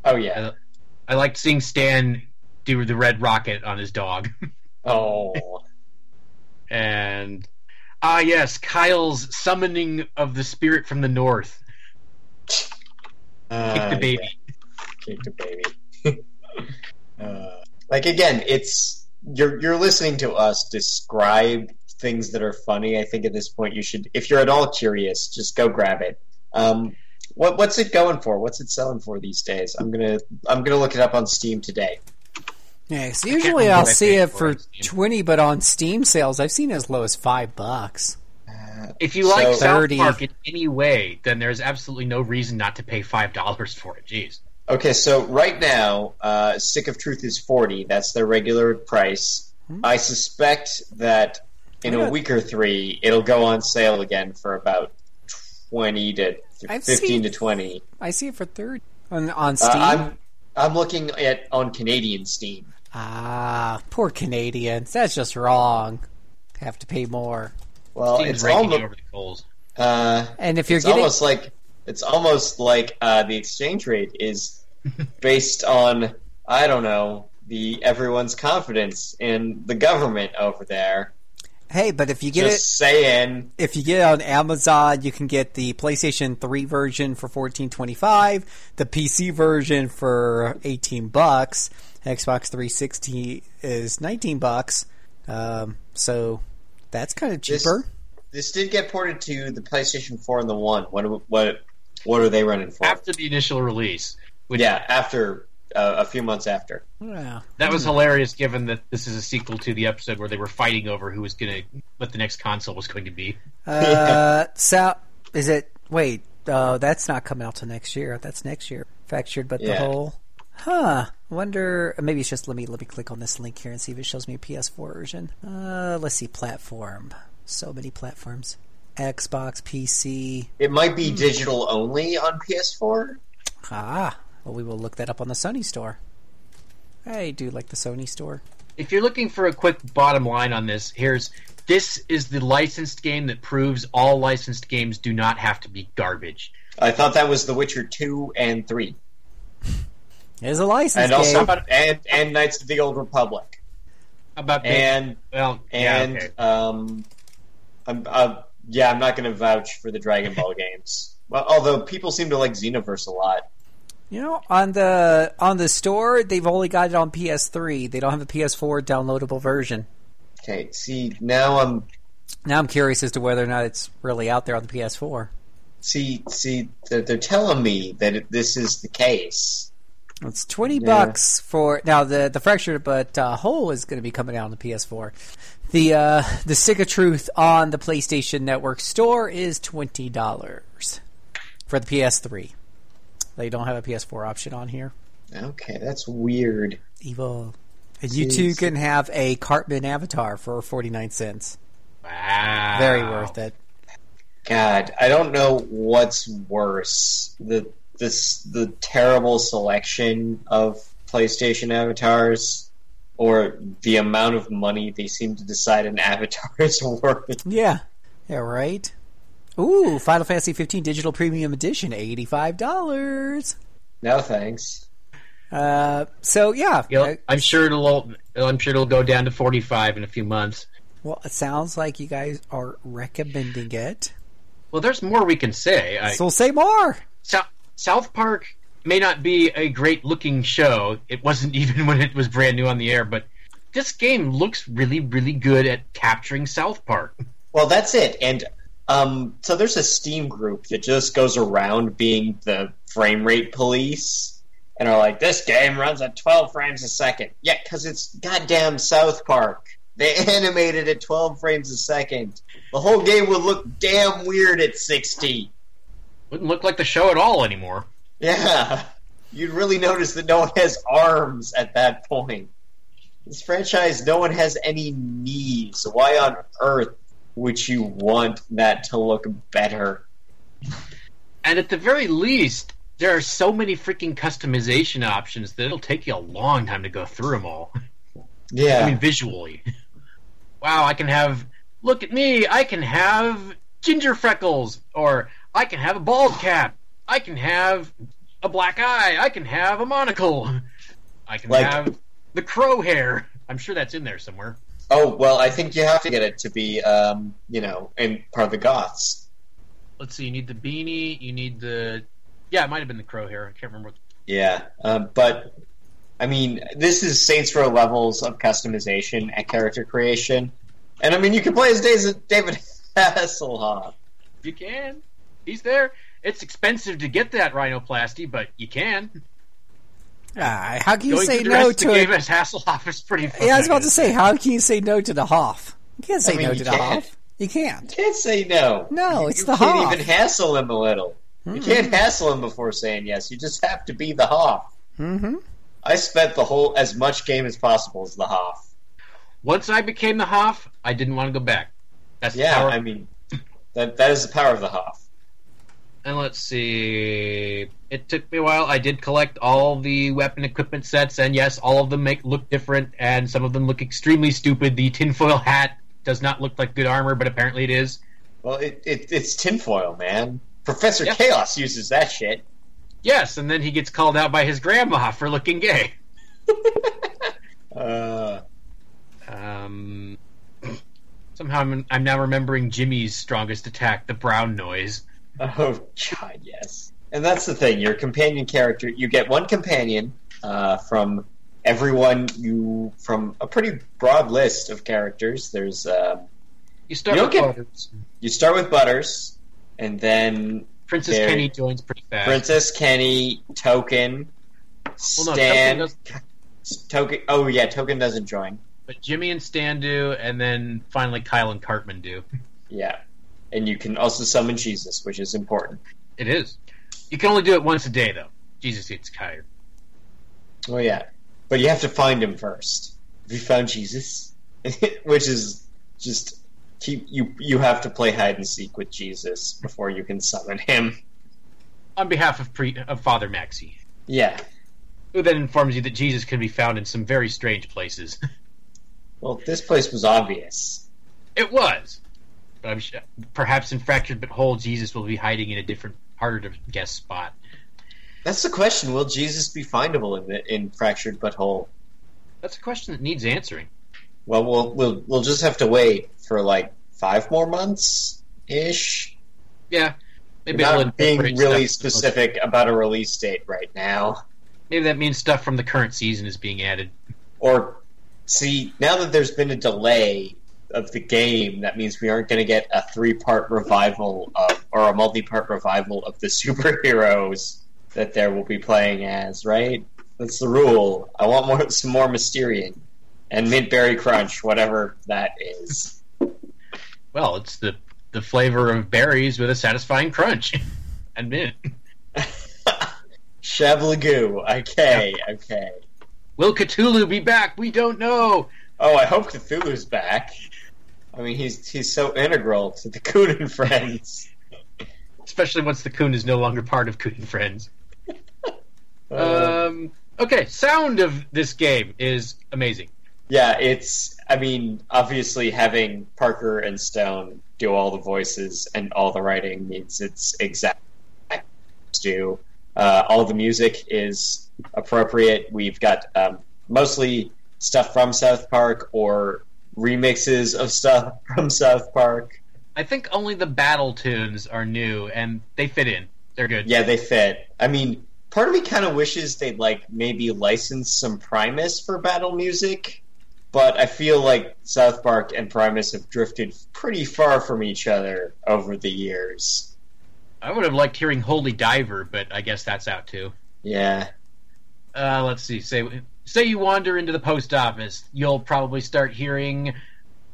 Oh yeah. I liked seeing Stan do the red rocket on his dog. Oh. and ah yes, Kyle's summoning of the spirit from the north. Kick Uh, the baby. kick the baby. uh, like again, it's you're you're listening to us describe things that are funny. I think at this point you should, if you're at all curious, just go grab it. Um, what what's it going for? What's it selling for these days? I'm gonna I'm gonna look it up on Steam today. Yeah, usually I'll see it for for it twenty, but on Steam sales, I've seen it as low as five bucks. If you like So- South 30. Park in any way, then there's absolutely no reason not to pay five dollars for it. Jeez. Okay, so right now, uh, Stick of Truth is forty. That's their regular price. I suspect that in Yeah. a week or three, it'll go on sale again for about twenty to I've fifteen to twenty. I see it for thirty on on Uh, Steam. I'm I'm looking at on Canadian Steam. Ah, poor Canadians. That's just wrong. Have to pay more. Well, Steam's it's raking you almost over the coals. uh, And if you're it's getting almost like it's almost like uh, the exchange rate is based on I don't know the everyone's confidence in the government over there. hey, but if you get Just saying. if you get it on Amazon, you can get the PlayStation 3 version for 14.25, the PC version for 18 bucks, Xbox 360 is 19 bucks. Um, so that's kind of This- cheaper. This did get ported to the PlayStation 4 and the One. What what what are they running for? After the initial release, which yeah, after uh, a few months after. yeah. that was hilarious, given that this is a sequel to the episode where they were fighting over who was going to what the next console was going to be. Uh, so is it? Wait, uh, that's not coming out till next year. That's next year. Fractured, but the whole. Huh. Wonder. Maybe it's just let me let me click on this link here and see if it shows me a PS4 version. Uh, let's see. Platform. So many platforms. Xbox, PC. It might be digital only on PS4. Ah. Well, we will look that up on the Sony store. I do like the Sony store. If you're looking for a quick bottom line on this, here's this is the licensed game that proves all licensed games do not have to be garbage. I thought that was The Witcher 2 and 3. There's a license And also game. and and Knights of the Old Republic. About And well, and yeah, okay. um I'm uh, yeah, I'm not going to vouch for the Dragon Ball games. Well, although people seem to like Xenoverse a lot. You know, on the on the store, they've only got it on PS3. They don't have a PS4 downloadable version. Okay, see, now I'm Now I'm curious as to whether or not it's really out there on the PS4. see see they're, they're telling me that it, this is the case. It's twenty Yeah. bucks for now. The the fractured but uh, whole is going to be coming out on the PS4. The uh, the stick of truth on the PlayStation Network store is twenty dollars for the PS3. They don't have a PS4 option on here. Okay, that's weird. Evil. And you too Jeez. can have a Cartman avatar for forty nine cents. Wow. Very worth it. God, I don't know what's worse the this the terrible selection of PlayStation avatars, or the amount of money they seem to decide an avatar is worth. Yeah. Yeah, right. Ooh, Final Fantasy 15 Digital Premium Edition, eighty five dollars. No thanks. Uh, so yeah, You know, I'm sure it'll. I'm sure it'll go down to 45 in a few months. well, it sounds like you guys are recommending it. Well, there's more we can say. I, So say more. Sou- South Park may not be a great looking show. It wasn't even when it was brand new on the air, but this game looks really, really good at capturing South Park. Well, that's it. And um, so there's a Steam group that just goes around being the frame rate police and are like, this game runs at 12 frames a second. Yeah, because it's goddamn South Park. They animated at 12 frames a second. The whole game would look damn weird at 60. Wouldn't look like the show at all anymore. Yeah. You'd really notice that no one has arms at that point. This franchise, no one has any knees. Why on earth would you want that to look better? And at the very least, there are so many freaking customization options that it'll take you a long time to go through them all. Yeah. I mean, visually. Wow, I can have. Look at me! I can have ginger freckles, or I can have a bald cap. I can have a black eye. I can have a monocle. I can Like- have the crow hair. I'm sure that's in there somewhere. Oh well, I think you have to get it to be, um, you know, in part of the Goths. Let's see. You need the beanie. You need the. Yeah, it might have been the crow hair. I can't remember. What... Yeah, um, but I mean, this is Saints Row levels of customization and character creation, and I mean, you can play as David Hasselhoff. You can. He's there. It's expensive to get that rhinoplasty, but you can. Ah, how can you Going say the no rest to the game as Hasselhoff is pretty. Fun, Yeah, I was about to say, how can you say no to the Hoff? You can't say I mean, no to the can't. Hoff. You can't. You can't say no. No, You- it's you the can't Hmm. even hassle him a little. You can't hassle him before saying yes. You just have to be the Hoff. Mm-hmm. I spent the whole as much game as possible as the Hoff. Once I became the Hoff, I didn't want to go back. That's the Yeah, power. I mean, that that is the power of the Hoff. And let's see. It took me a while. I did collect all the weapon equipment sets, and yes, all of them make look different, and some of them look extremely stupid. The tinfoil hat does not look like good armor, but apparently it is. Well, it, it it's tinfoil, man. Professor Yeah. Chaos uses that shit. Yes, and then he gets called out by his grandma for looking gay. Uh, Um, somehow I'm, I'm now remembering Jimmy's strongest attack, the brown noise. Oh god, yes. And that's the thing. Your companion character, you get one companion uh, from everyone you from a pretty broad list of characters. There's um, You start You with get- Butters. you start with Butters, and then Princess There- Kenny joins pretty fast. Princess Kenny, Token, Well, no, Stan, Token Token. Oh yeah, Token doesn't join. But Jimmy and Stan do, and then finally Kyle and Cartman do. Yeah, and you can also summon Jesus, which is important. It is. You can only do it once a day, though. Jesus eats tired. Oh yeah, but you have to find him first. Have you found Jesus? Which is just keep you. You have to play hide and seek with Jesus before you can summon him. On behalf of, pre- of Father Maxi, Yeah. who then informs you that Jesus can be found in some very strange places. Well, this place was obvious. it was. But I'm sure, perhaps in Fractured But Whole, Jesus will be hiding in a different, harder to guess spot. That's the question. Will Jesus be findable in in Fractured But Whole? That's a question that needs answering. Well, we'll we'll we'll just have to wait for like five more months ish. Yeah. Maybe Not being really specific about a release date right now. Maybe that means stuff from the current season is being added. Or see, now that there's been a delay of the game, that means we aren't going to get a three-part revival of, or a multi-part revival of the superheroes that there will be playing as. Right? That's the rule. I want more some more Mysterion. and mint berry crunch, whatever that is. Well, it's the the flavor of berries with a satisfying crunch and mint. Shablagoo. Okay, okay. Will Cthulhu be back? We don't know. Oh, I hope Cthulhu's back. I mean, he's he's so integral to the Coon and Friends. Especially once the coon is no longer part of Coon and Friends. Uh, Um, okay, sound of this game is amazing. yeah, it's. I mean, obviously, having Parker and Stone do all the voices and all the writing means it's exact do. Uh, all the music is appropriate. We've got um, mostly stuff from South Park or remixes of stuff from South Park. I think only the battle tunes are new and they fit in. They're good. Yeah, they fit. I mean, part of me kind of wishes they'd like maybe license some Primus for battle music, but I feel like South Park and Primus have drifted pretty far from each other over the years. I would have liked hearing Holy Diver, but I guess that's out too. Yeah. Uh, let's see. Say say you wander into the post office, you'll probably start hearing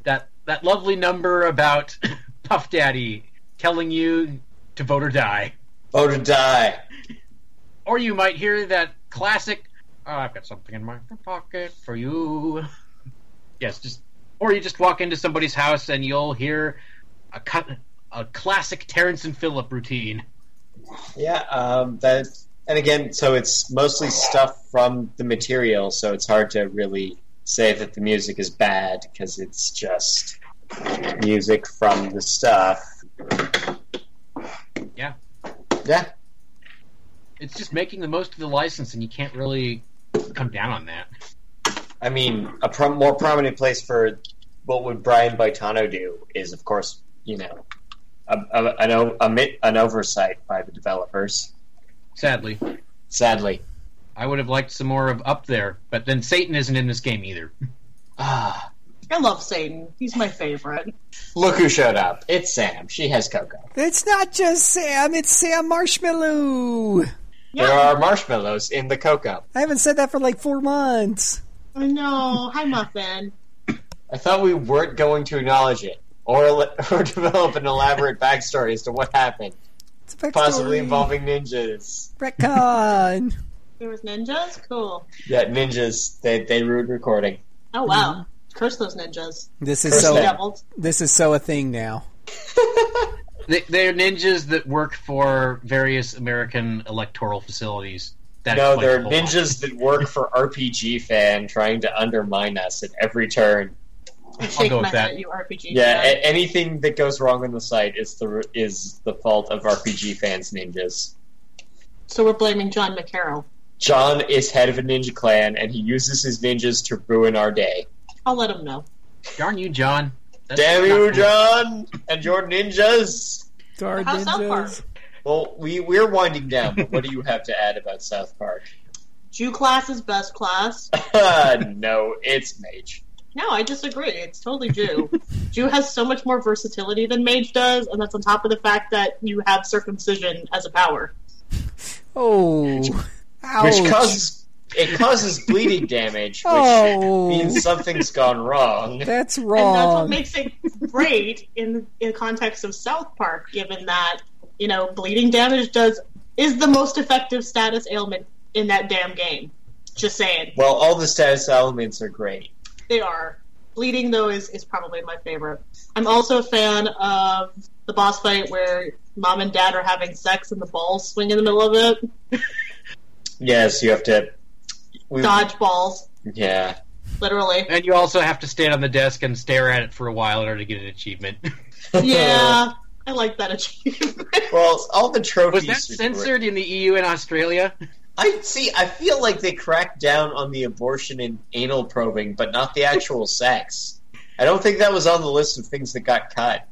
that that lovely number about Puff Daddy telling you to vote or die. Vote or die. Or you might hear that classic oh, I've got something in my pocket for you. Yes, just or you just walk into somebody's house and you'll hear a cut a classic Terrence and Phillip routine. Yeah, um, that, and again, so it's mostly stuff from the material, so it's hard to really say that the music is bad because it's just music from the stuff. Yeah. Yeah. It's just making the most of the license and you can't really come down on that. I mean, a pro- more prominent place for what would Brian Boitano do is, of course, you know, a, a, an, o- a, mi- an oversight by the developers. Sadly. Sadly. I would have liked some more of Up There, but then Satan isn't in this game either. Ah, I love Satan. He's my favorite. look who showed up. It's Sam. She has Coco. It's not just Sam, it's Sam Marshmallow. There are marshmallows in the Coco. I haven't said that for like four months. I know. Hi, Muffin. I thought we weren't going to acknowledge it or, or develop an elaborate backstory as to what happened, It's a backstory. Possibly involving ninjas. Retcon. There was ninjas? Cool. Yeah, ninjas. They they ruined recording. Oh, wow. Mm-hmm. Curse those ninjas. this is Curse so. them. This is so a thing now. They, they're ninjas that work for various American electoral facilities. That no, explains they're a ninjas that work for RPG fan, trying to undermine us at every turn. I shake go my with that. head at you, RPG. Yeah, a- anything that goes wrong on the site is the is the fault of RPG fans ninjas. So we're blaming John McCarroll. John is head of a ninja clan, and he uses his ninjas to ruin our day. I'll let him know. Darn you, John. That's Damn you. John, and your ninjas! Dar How's South Park? ninjas. Well, we we're winding down, but what do you have to add about South Park? Jew class is best class. no, it's Mage. No, I disagree. It's totally Jew. Jew has so much more versatility than Mage does, and that's on top of the fact that you have circumcision as a power. Oh. Ouch. Which causes it causes bleeding damage, which Oh. means something's gone wrong. That's wrong. And that's what makes it great in in context of South Park, given that you know bleeding damage does is the most effective status ailment in that damn game. Just saying, Well, all the status elements are great. They are. Bleeding though is is probably my favorite. I'm also a fan of the boss fight where mom and dad are having sex and the balls swing in the middle of it. Yes, you have to we, Dodge balls, Yeah, literally. And you also have to stand on the desk and stare at it for a while in order to get an achievement. Yeah, I like that achievement. Well, all the Was trophies. that are censored in the EU and Australia? I see. I feel like they cracked down on the abortion and anal probing, but not the actual sex. I don't think that was on the list of things that got cut.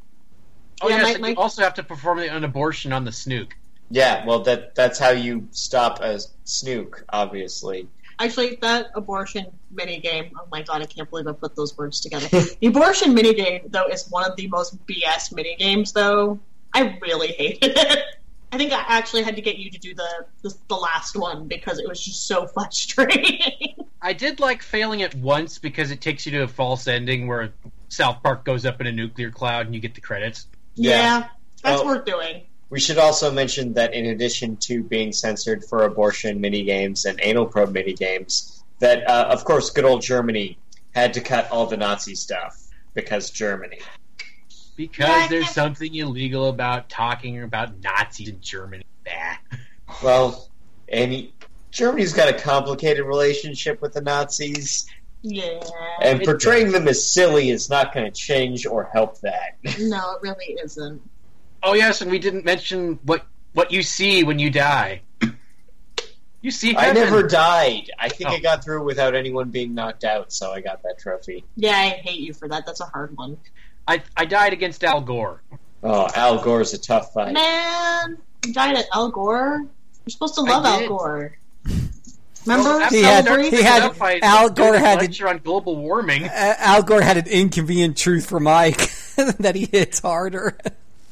Oh, Yeah, yes, my- and my- you also have to perform an abortion on the snook. Yeah, well, that that's how you stop a snook, obviously. Actually, that abortion minigame, oh my god, I can't believe I put those words together. the abortion minigame, though, is one of the most BS minigames, though. I really hated it. I think I actually had to get you to do the the, the last one because it was just so frustrating. I did like failing it once because it takes you to a false ending where South Park goes up in a nuclear cloud and you get the credits. Yeah, that's Oh. worth doing. We should also mention that in addition to being censored for abortion minigames and anal probe minigames, that uh, of course good old Germany had to cut all the Nazi stuff because Germany. Because there's something illegal about talking about Nazis in Germany. Bah. Well, and Germany's got a complicated relationship with the Nazis, Yeah. and portraying does. them as silly is not going to change or help that. No, it really isn't. Oh yes, and we didn't mention what what you see when you die. You see, I never died. I think Oh. I got through without anyone being knocked out, so I got that trophy. Yeah, I hate you for that. That's a hard one. I I died against Al Gore. Oh, Al Gore's a tough fight. Man, you died at Al Gore. You're supposed to love Al. Gore. Remember? Well, He had- started he bringing had- it I Al did Gore a had to- lecture on global warming. Uh, Al Gore had an inconvenient truth for Mike that he hits harder.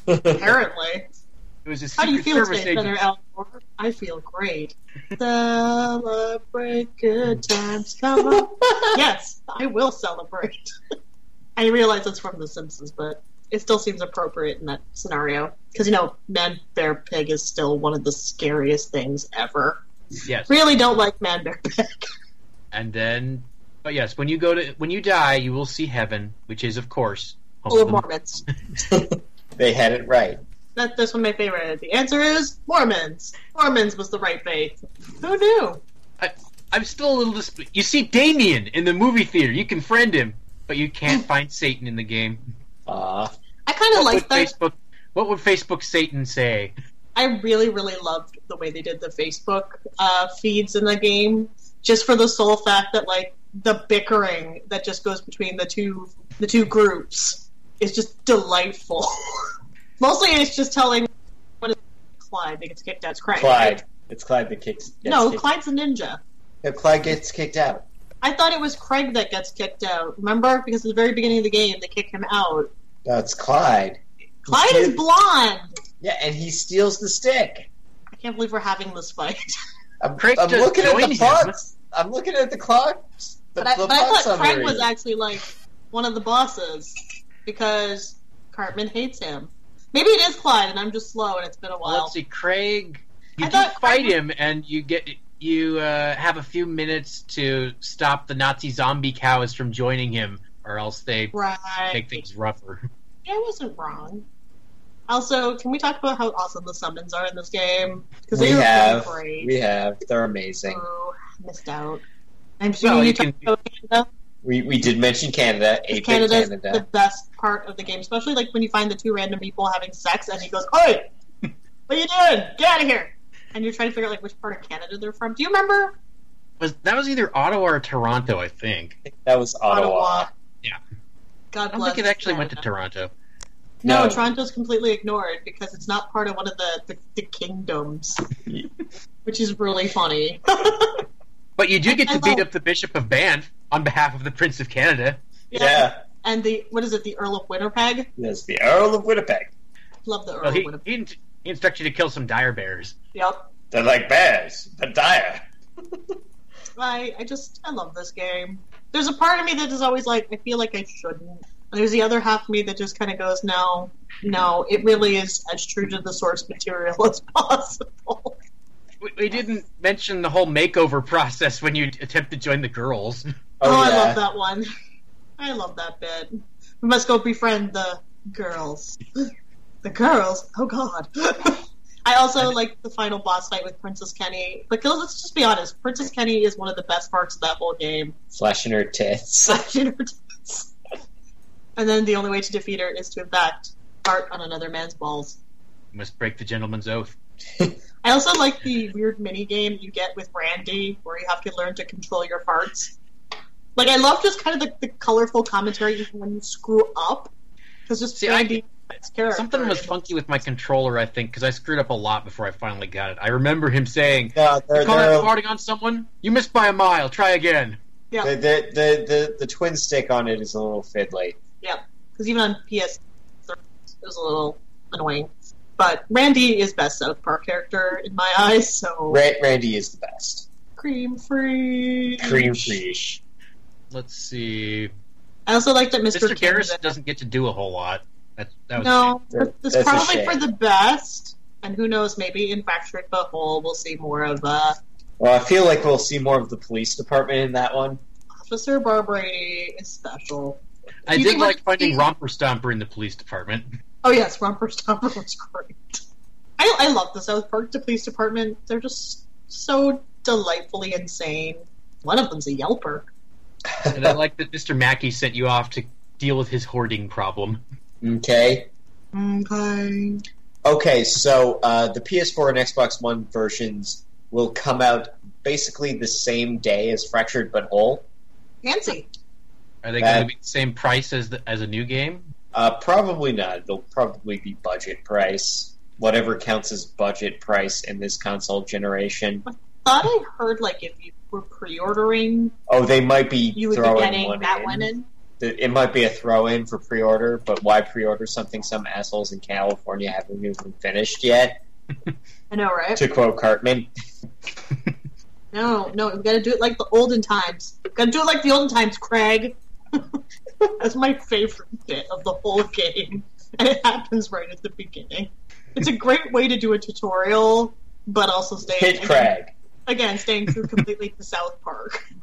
Apparently. It was a How do you feel Service today, Senator agent. Al Gore? I feel great. Celebrate good times. Come on. yes, I will celebrate. I realize it's from The Simpsons, but it still seems appropriate in that scenario. Because, you know, Man Bear Pig is still one of the scariest things ever. Yes, Really don't like Man Bear Pig. and then, but yes, when you go to when you die, you will see heaven, which is of course home of of the- Mormons. they had it right. That, that's one of my favorite. The answer is Mormons. Mormons was the right faith. Who knew? I'm still a little. Dis- you see Damien in the movie theater. You can friend him, but you can't find Satan in the game. Aw. I kind of What like would that. Facebook? What would Facebook Satan say? I really, really loved the way they did the Facebook uh, feeds in the game, just for the sole fact that like the bickering that just goes between the two the two groups is just delightful. Mostly, it's just telling what is Clyde that gets kicked out. It's Craig. Clyde. It's Clyde that kicks. gets No, kicked- Clyde's a ninja. Yeah, Clyde gets kicked out. I thought it was Craig that gets kicked out. Remember, because at the very beginning of the game, they kick him out. That's Clyde. Clyde is blonde. Yeah, and he steals the stick. I can't believe we're having this fight. I'm, Craig I'm looking at the joined him. plots. I'm looking at the clock. The, But I, the but I plot thought Craig was actually like one of the bosses because Cartman hates him. Maybe it is Clyde, and I'm just slow, and it's been a Well, while. let's see, Craig. You I do thought fight Craig him, and you get you uh, have a few minutes to stop the Nazi zombie cows from joining him, or else they Right. make things rougher. Yeah, I wasn't wrong. Also, can we talk about how awesome the summons are in this game? Because we they were have. really great. We have. They're amazing. Oh, missed out. I'm sure Well, you you talked can- about Canada. We we did mention Canada. Eight bit Canada's Canada. the best part of the game, especially like when you find the two random people having sex, and he goes, "Oi, what are you doing? Get out of here!" And you're trying to figure out like which part of Canada they're from. Do you remember Was that was either Ottawa or Toronto? I think. That was Ottawa. Ottawa? Yeah. God I don't think it actually went to Toronto. No, No. Toronto's completely ignored because it's not part of one of the, the, the kingdoms, which is really funny. But you do get I to beat love- up the Bishop of Banff on behalf of the Prince of Canada. Yeah. And the what is it? The Earl of Winnipeg. Yes, the Earl of Winnipeg. Love the Earl Well, of Winnipeg. he, in- he instructs you to kill some dire bears. Yep. They're like bears, but dire. I I just I love this game. There's a part of me that is always like I feel like I shouldn't. And there's the other half of me that just kind of goes, no, no, it really is as true to the source material as possible. We, we didn't mention the whole makeover process when you attempt to join the girls. Oh, oh I yeah. love that one. I love that bit. We must go befriend the girls. The girls? Oh god. I also like the final boss fight with Princess Kenny. But let's just be honest, Princess Kenny is one of the best parts of that whole game. Flashing her tits. Slashing her tits. And then the only way to defeat her is to in fact fart on another man's balls. You must break the gentleman's oath. I also like the weird mini game you get with Randy, where you have to learn to control your farts. Like I love just kind of the, the colorful commentary even when you screw up, because just See, I- Randy, its character. Something was funky with my controller, I think, because I screwed up a lot before I finally got it. I remember him saying, No, they're, "You call they're, that farting on someone? You missed by a mile. Try again." Yeah, the, the, the, the, the twin stick on it is a little fiddly. yeah. Because even on PS, it was a little annoying. But Randy is best out South Park character in my eyes. So Ra- Randy is the best. Cream free. Cream free. Let's see. I also like that Mr. Mr. Kim Garrison doesn't get to do a whole lot. That, that was No, That- it's that's probably for the best. And who knows, maybe in Fractured But Whole we'll see more of uh, Well, I feel like we'll see more of the police department in that one. Officer Barbrady is special. I you did think like finding seeing- Romper Stomper in the police department. Oh yes, Romper Stomper was great. I, I love the South Park Police Department. They're just so delightfully insane. One of them's a Yelper. and I like that Mr. Mackey sent you off to deal with his hoarding problem. Okay. Okay. Okay, so uh, the PS4 and Xbox One versions will come out basically the same day as Fractured But Whole. Fancy. Are they going to be the same price as the, as a new game? Uh, probably not. They'll probably be budget price. Whatever counts as budget price in this console generation. I Thought I heard like if you were pre-ordering, Oh, they might be you would throwing be getting one that in. one in. It might be a throw-in for pre-order, but why pre-order something some assholes in California haven't even finished yet? I know, right? To quote Cartman. No, no, we gotta do it like the olden times. Gotta do it like the olden times, Craig. That's my favorite bit of the whole game, and it happens right at the beginning. It's a great way to do a tutorial, but also stay Hit again, Craig. again staying true completely to South Park.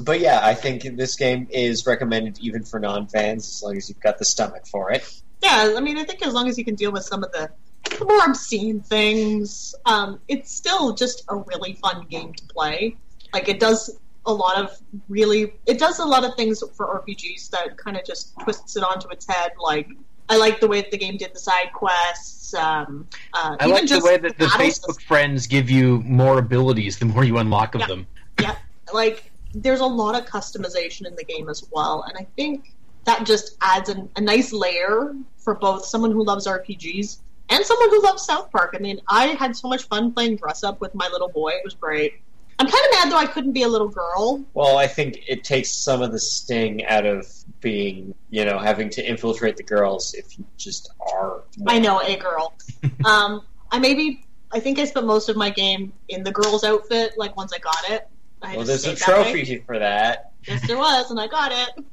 But yeah, I think this game is recommended even for non-fans as long as you've got the stomach for it. Yeah, I mean, I think as long as you can deal with some of the, the more obscene things, um, it's still just a really fun game to play. Like it does a lot of really, it does a lot of things for RPGs that kind of just twists it onto its head. Like I like the way that the game did the side quests. Um, uh, I even like the way that the battle Facebook friends give you more abilities the more you unlock of Yeah. them. yeah, like there's a lot of customization in the game as well, and I think that just adds an, a nice layer for both someone who loves RPGs and someone who loves South Park. I mean, I had so much fun playing dress up with my little boy; it was great. I'm kind of mad though I couldn't be a little girl. Well, I think it takes some of the sting out of being, you know, having to infiltrate the girls if you just are. I know, a girl. um, I maybe I think I spent most of my game in the girl's outfit. Like once I got it, Well, there's a stayed that trophy for that. Yes, there was, and I got it.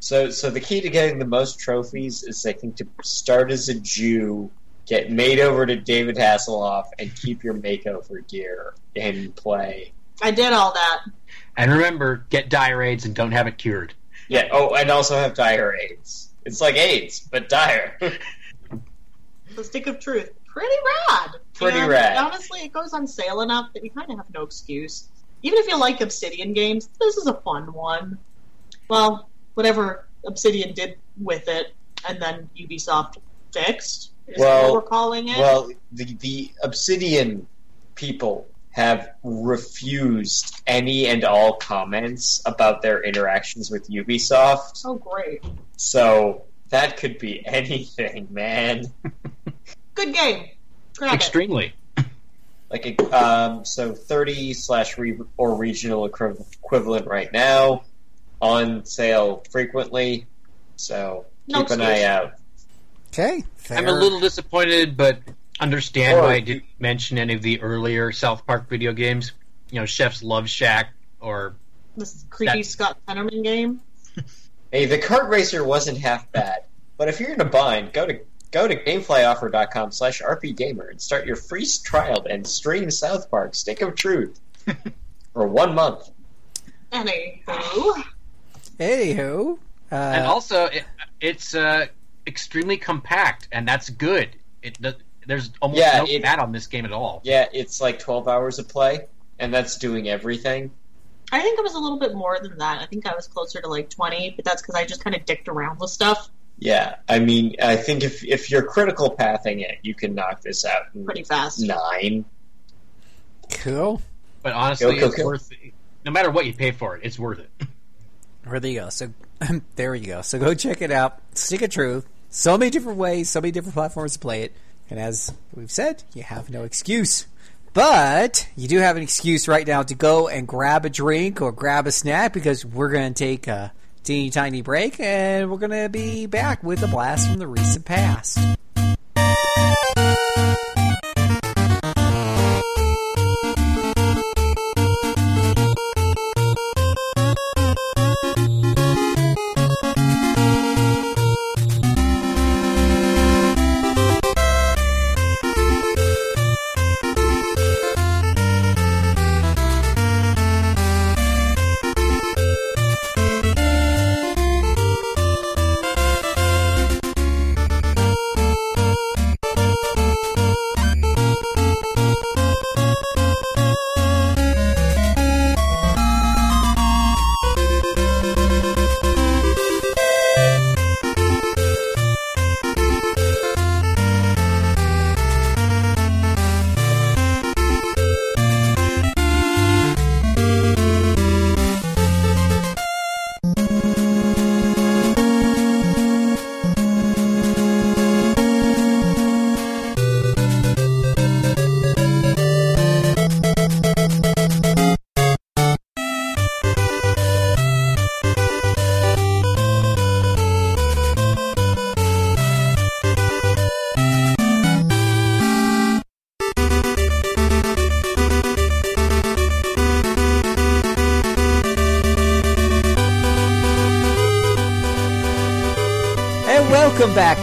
So, so the key to getting the most trophies is, I think, to start as a Jew, get made over to David Hasselhoff, and keep your makeover gear in play. I did all that. And remember, get dire AIDS and don't have it cured. Yeah. Oh, and also have dire AIDS. It's like AIDS, but dire. The Stick of Truth. Pretty rad. Pretty And rad. Honestly, it goes on sale enough that you kind of have no excuse. Even if you like Obsidian games, this is a fun one. Well, whatever Obsidian did with it, and then Ubisoft fixed, is Well- what we're calling it. well, the the Obsidian people have refused any and all comments about their interactions with Ubisoft. oh, great. So that could be anything, man. Good game. Grab it. Extremely. like a, um, so 30 slash re- or regional equivalent right now on sale frequently so No keep an excuse. eye out Okay. I'm a little disappointed, but understand Or- why I didn't mention any of the earlier South Park video games. You know, Chef's Love Shack or This creepy That- Scott Tenorman game. hey the kart racer wasn't half bad but if you're in a bind go to go to gameflyoffer.com slash rpgamer and start your free trial and stream south park stick of truth for one month Anywho. Anywho, uh, and also it, it's uh, extremely compact, and that's good. It there's almost Yeah, no it- fat on this game at all. yeah it's like 12 hours of play and that's doing everything I think it was a little bit more than that. I think I was closer to like 20, but that's because I just kind of dicked around with stuff Yeah, I mean, I think if if you're critical pathing it, you can knock this out in pretty fast. nine. cool. But honestly, Go, go, it's go. worth. No matter what you pay for it, it's worth it. Where there you go. So there you go. So go check it out. Stick of Truth. So many different ways, so many different platforms to play it. And as we've said, you have no excuse. But you do have an excuse right now to go and grab a drink or grab a snack because we're going to take a teeny tiny break and we're going to be back with a blast from the recent past.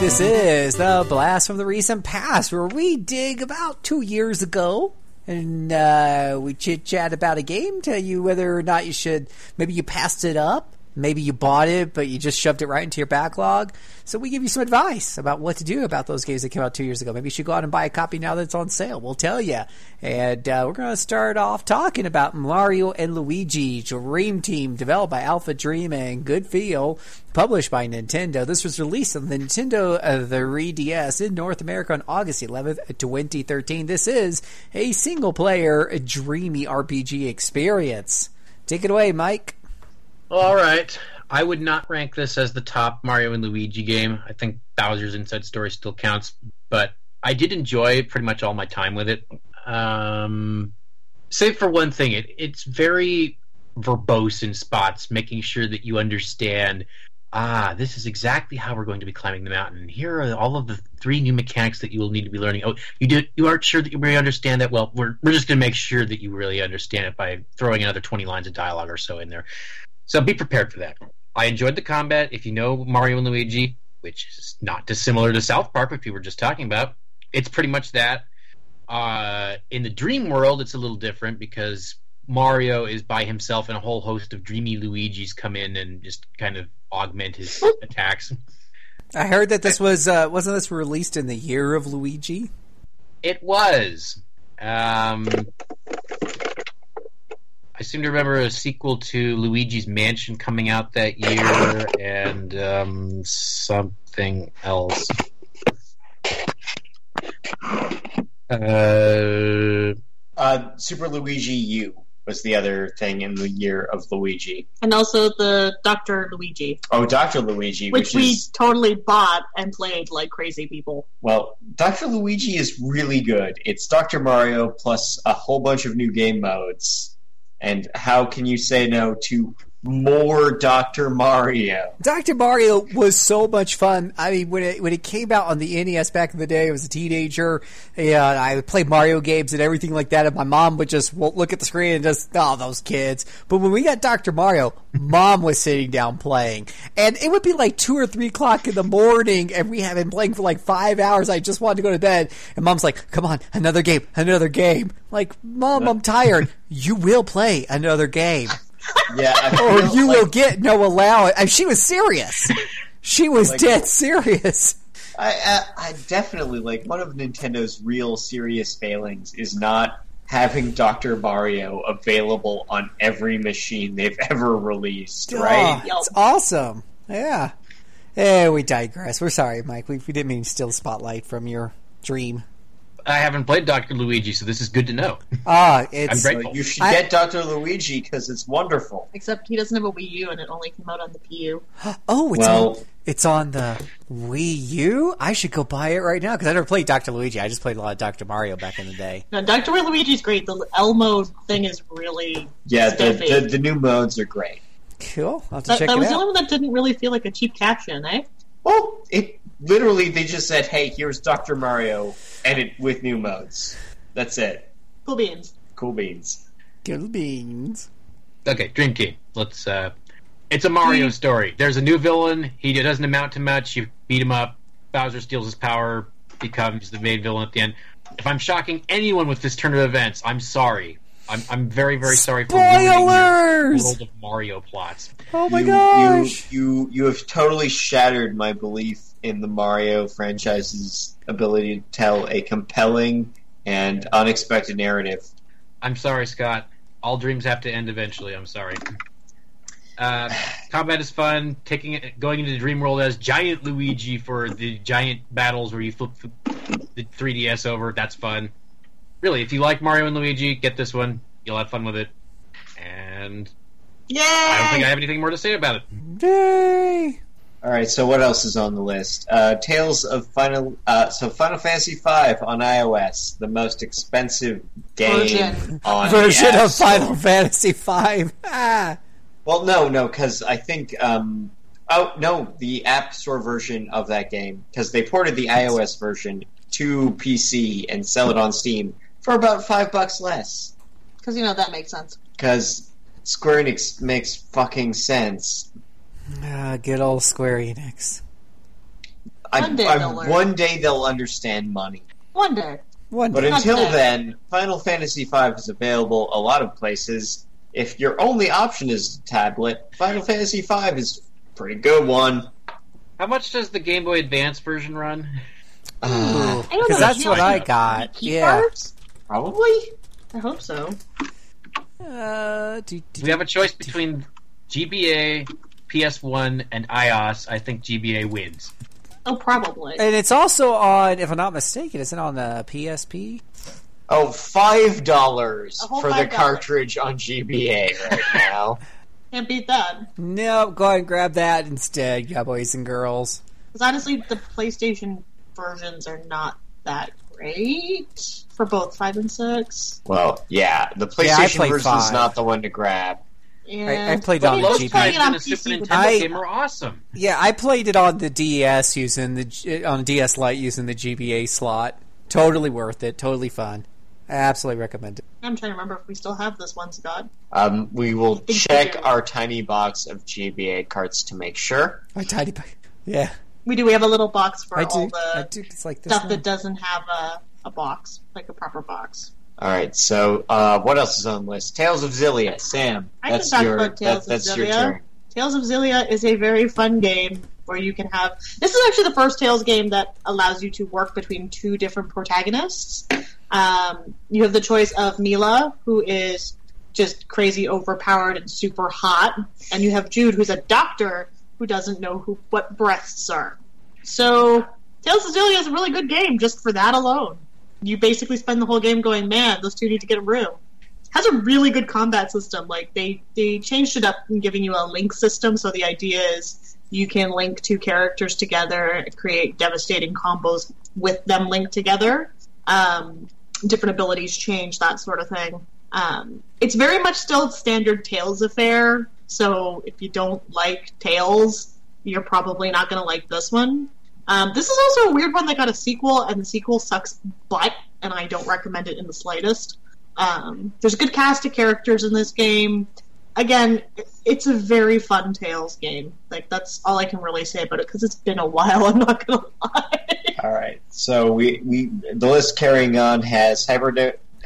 This is the Blast from the Recent Past, where we dig about two years ago and uh, we chit chat about a game, tell you whether or not you should. Maybe you passed it up. Maybe you bought it, but you just shoved it right into your backlog. So we give you some advice about what to do about those games that came out two years ago. Maybe you should go out and buy a copy now that it's on sale. We'll tell you. And uh, we're going to start off talking about Mario and Luigi Dream Team, developed by Alpha Dream and Good Feel, published by Nintendo. This was released on the Nintendo uh, the 3DS in North America on August 11th, 2013. This is a single player, dreamy RPG experience. Take it away, Mike. All right. I would not rank this as the top Mario and Luigi game. I think Bowser's Inside Story still counts, but I did enjoy pretty much all my time with it. Um, save for one thing, it it's very verbose in spots, making sure that you understand. Ah, this is exactly how we're going to be climbing the mountain. Here are all of the three new mechanics that you will need to be learning. Oh, you did you aren't sure that you really understand that? Well, we're we're just going to make sure that you really understand it by throwing another twenty lines of dialogue or so in there. So be prepared for that. I enjoyed the combat. If you know Mario and Luigi, which is not dissimilar to South Park, which we were just talking about, it's pretty much that. Uh, in the Dream World, it's a little different because Mario is by himself, and a whole host of dreamy Luigis come in and just kind of augment his attacks. I heard that this was uh, wasn't this released in the year of Luigi? It was. Um, I seem to remember a sequel to Luigi's Mansion coming out that year, and um, something else. Uh, Uh, Super Luigi U was the other thing in the year of Luigi. And also the Dr. Luigi, Oh, Doctor Luigi, which, which, we is totally bought and played like crazy people. well, Doctor Luigi is really good. It's Doctor Mario plus a whole bunch of new game modes. And how can you say no to more Doctor Mario? Dr. Mario was so much fun. I mean, when it when it came out on the NES back in the day, I was a teenager, and I would play Mario games and everything like that. And my mom would just look at the screen and just, oh, those kids. But when we got Dr. Mario, mom was sitting down playing, and it would be like two or three o'clock in the morning, and we had been playing for like five hours. I just wanted to go to bed, and mom's like, "Come on, another game, another game." Like, mom, I'm tired. you will play another game Yeah, or you like- will get no allowance. I she was serious. She was Like- dead serious. I, I, I definitely like one of Nintendo's real serious failings is not having Doctor Mario available on every machine they've ever released. Right? Oh, it's awesome. Yeah. Eh, we digress. We're sorry, Mike. We, we didn't mean to steal the spotlight from your dream. I haven't played Doctor Luigi, so this is good to know. Ah, I'm it's grateful. you should I- get Doctor Luigi because it's wonderful. Except he doesn't have a Wii U and it only came out on the PU. oh, it's Well- on, it's on the Wii U. I should go buy it right now because I never played Doctor Luigi. I just played a lot of Doctor Mario back in the day. No, Dr. Luigi's great. The Elmo thing is really Yeah, the, spiffy. the, the new modes are great. Cool. I'll have to that, check that it was the out. only one that didn't really feel like a cheap caption, eh? Well, it literally they just said, "Hey, here's Doctor Mario, and it with new modes." That's it. Cool beans. Cool beans. Cool beans. Okay, Dream Team. Let's. uh It's a Mario story. There's a new villain. He doesn't amount to much. You beat him up. Bowser steals his power. Becomes the main villain at the end. If I'm shocking anyone with this turn of events, I'm sorry. I'm, I'm very very sorry for Spoilers! world of Mario plots. Oh my you, gosh! You, you you have totally shattered my belief in the Mario franchise's ability to tell a compelling and unexpected narrative. I'm sorry, Scott. All dreams have to end eventually. I'm sorry. Uh, combat is fun. Taking it, going into the dream world as giant Luigi for the giant battles where you flip the 3DS over. That's fun. Really, if you like Mario and Luigi, get this one. You'll have fun with it. And Yay! I don't think I have anything more to say about it. Yay! All right, so what else is on the list? Uh, Tales of Final. Uh, so Final Fantasy V on iOS, the most expensive game Version. on Version App of Store. Final Fantasy V. Ah. Well, no, no, because I think. Um, oh no, the App Store version of that game because they ported the iOS version to PC and sell it on Steam for about five bucks less. Because, you know, that makes sense. Because Square Enix makes fucking sense. Ah, good old Square Enix. I, One day I- they'll one day they'll understand money. One day. One But day. Not until today. then, Final Fantasy V is available a lot of places. If your only option is tablet, Final Fantasy V is a pretty good one. How much does the Game Boy Advance version run? Uh, I don't Because know. that's what I got. Yeah. cards? probably. I hope so. Uh, do, do, We have a choice between GBA, PS1, and iOS. I think GBA wins. Oh, probably. and it's also on, if I'm not mistaken, isn't it on the PSP? Oh, five dollars for the $5. cartridge on GBA right now. Can't beat that. No, go ahead and grab that instead, yeah, boys and girls. Because honestly, the PlayStation versions are not that great for both five and six. well, yeah, the PlayStation played version is not the one to grab. And I played but on the was Those playing times it on in a Super Nintendo I- game are awesome. Yeah, I played it on the DS using the on DS Lite using the GBA slot. Totally worth it. Totally fun. I absolutely recommend it. I'm trying to remember if we still have this one, Scott. Um, we will think we check our tiny box of GBA carts to make sure. My tiny, box. yeah, We do. We have a little box for I all do. I the do. It's like this. stuff one. that doesn't have a, a box, like a proper box. All right, so uh, what else is on the list? Tales of Xillia, Sam. I can that's talk your about Tales that, of that's your Xillia. turn. Tales of Xillia is a very fun game where you can have. This is actually the first Tales game that allows you to work between two different protagonists. Um, you have the choice of Milla, who is just crazy overpowered and super hot, and you have Jude, who's a doctor who doesn't know who what breasts are. So Tales of Xillia is a really good game just for that alone. You basically spend the whole game going, man, those two need to get a room has a really good combat system. Like they they changed it up in giving you a link system. So the idea is you can link two characters together, create devastating combos with them linked together. Um, different abilities change that sort of thing. Um, it's very much still standard Tales affair. So if you don't like Tales, you're probably not going to like this one. Um, this is also a weird one that got a sequel, and the sequel sucks butt, and I don't recommend it in the slightest. Um, there's a good cast of characters in this game. Again, it's a very fun Tales game. Like that's all I can really say about it because it's been a while. I'm not gonna lie. All right, so we, we the list carrying on has Hyper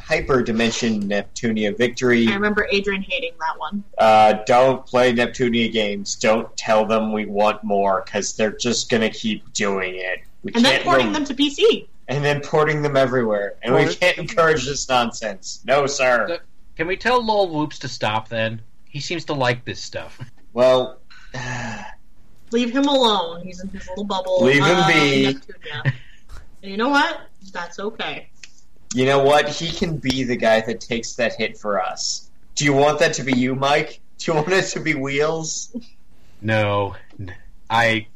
Hyper Dimension Neptunia Victory. I remember Adrian hating that one. Uh, don't play Neptunia games. Don't tell them we want more because they're just gonna keep doing it. We And then can't porting rem- them to PC. and then porting them everywhere, and we can't encourage this nonsense. No, sir. Can we tell Lol Whoops to stop then? He seems to like this stuff. Well, Leave him alone. He's in his little bubble. Leave him uh, be. Neptunia. and you know what? That's okay. You know what? He can be the guy that takes that hit for us. Do you want that to be you, Mike? Do you want it to be Wheels? No, n- I.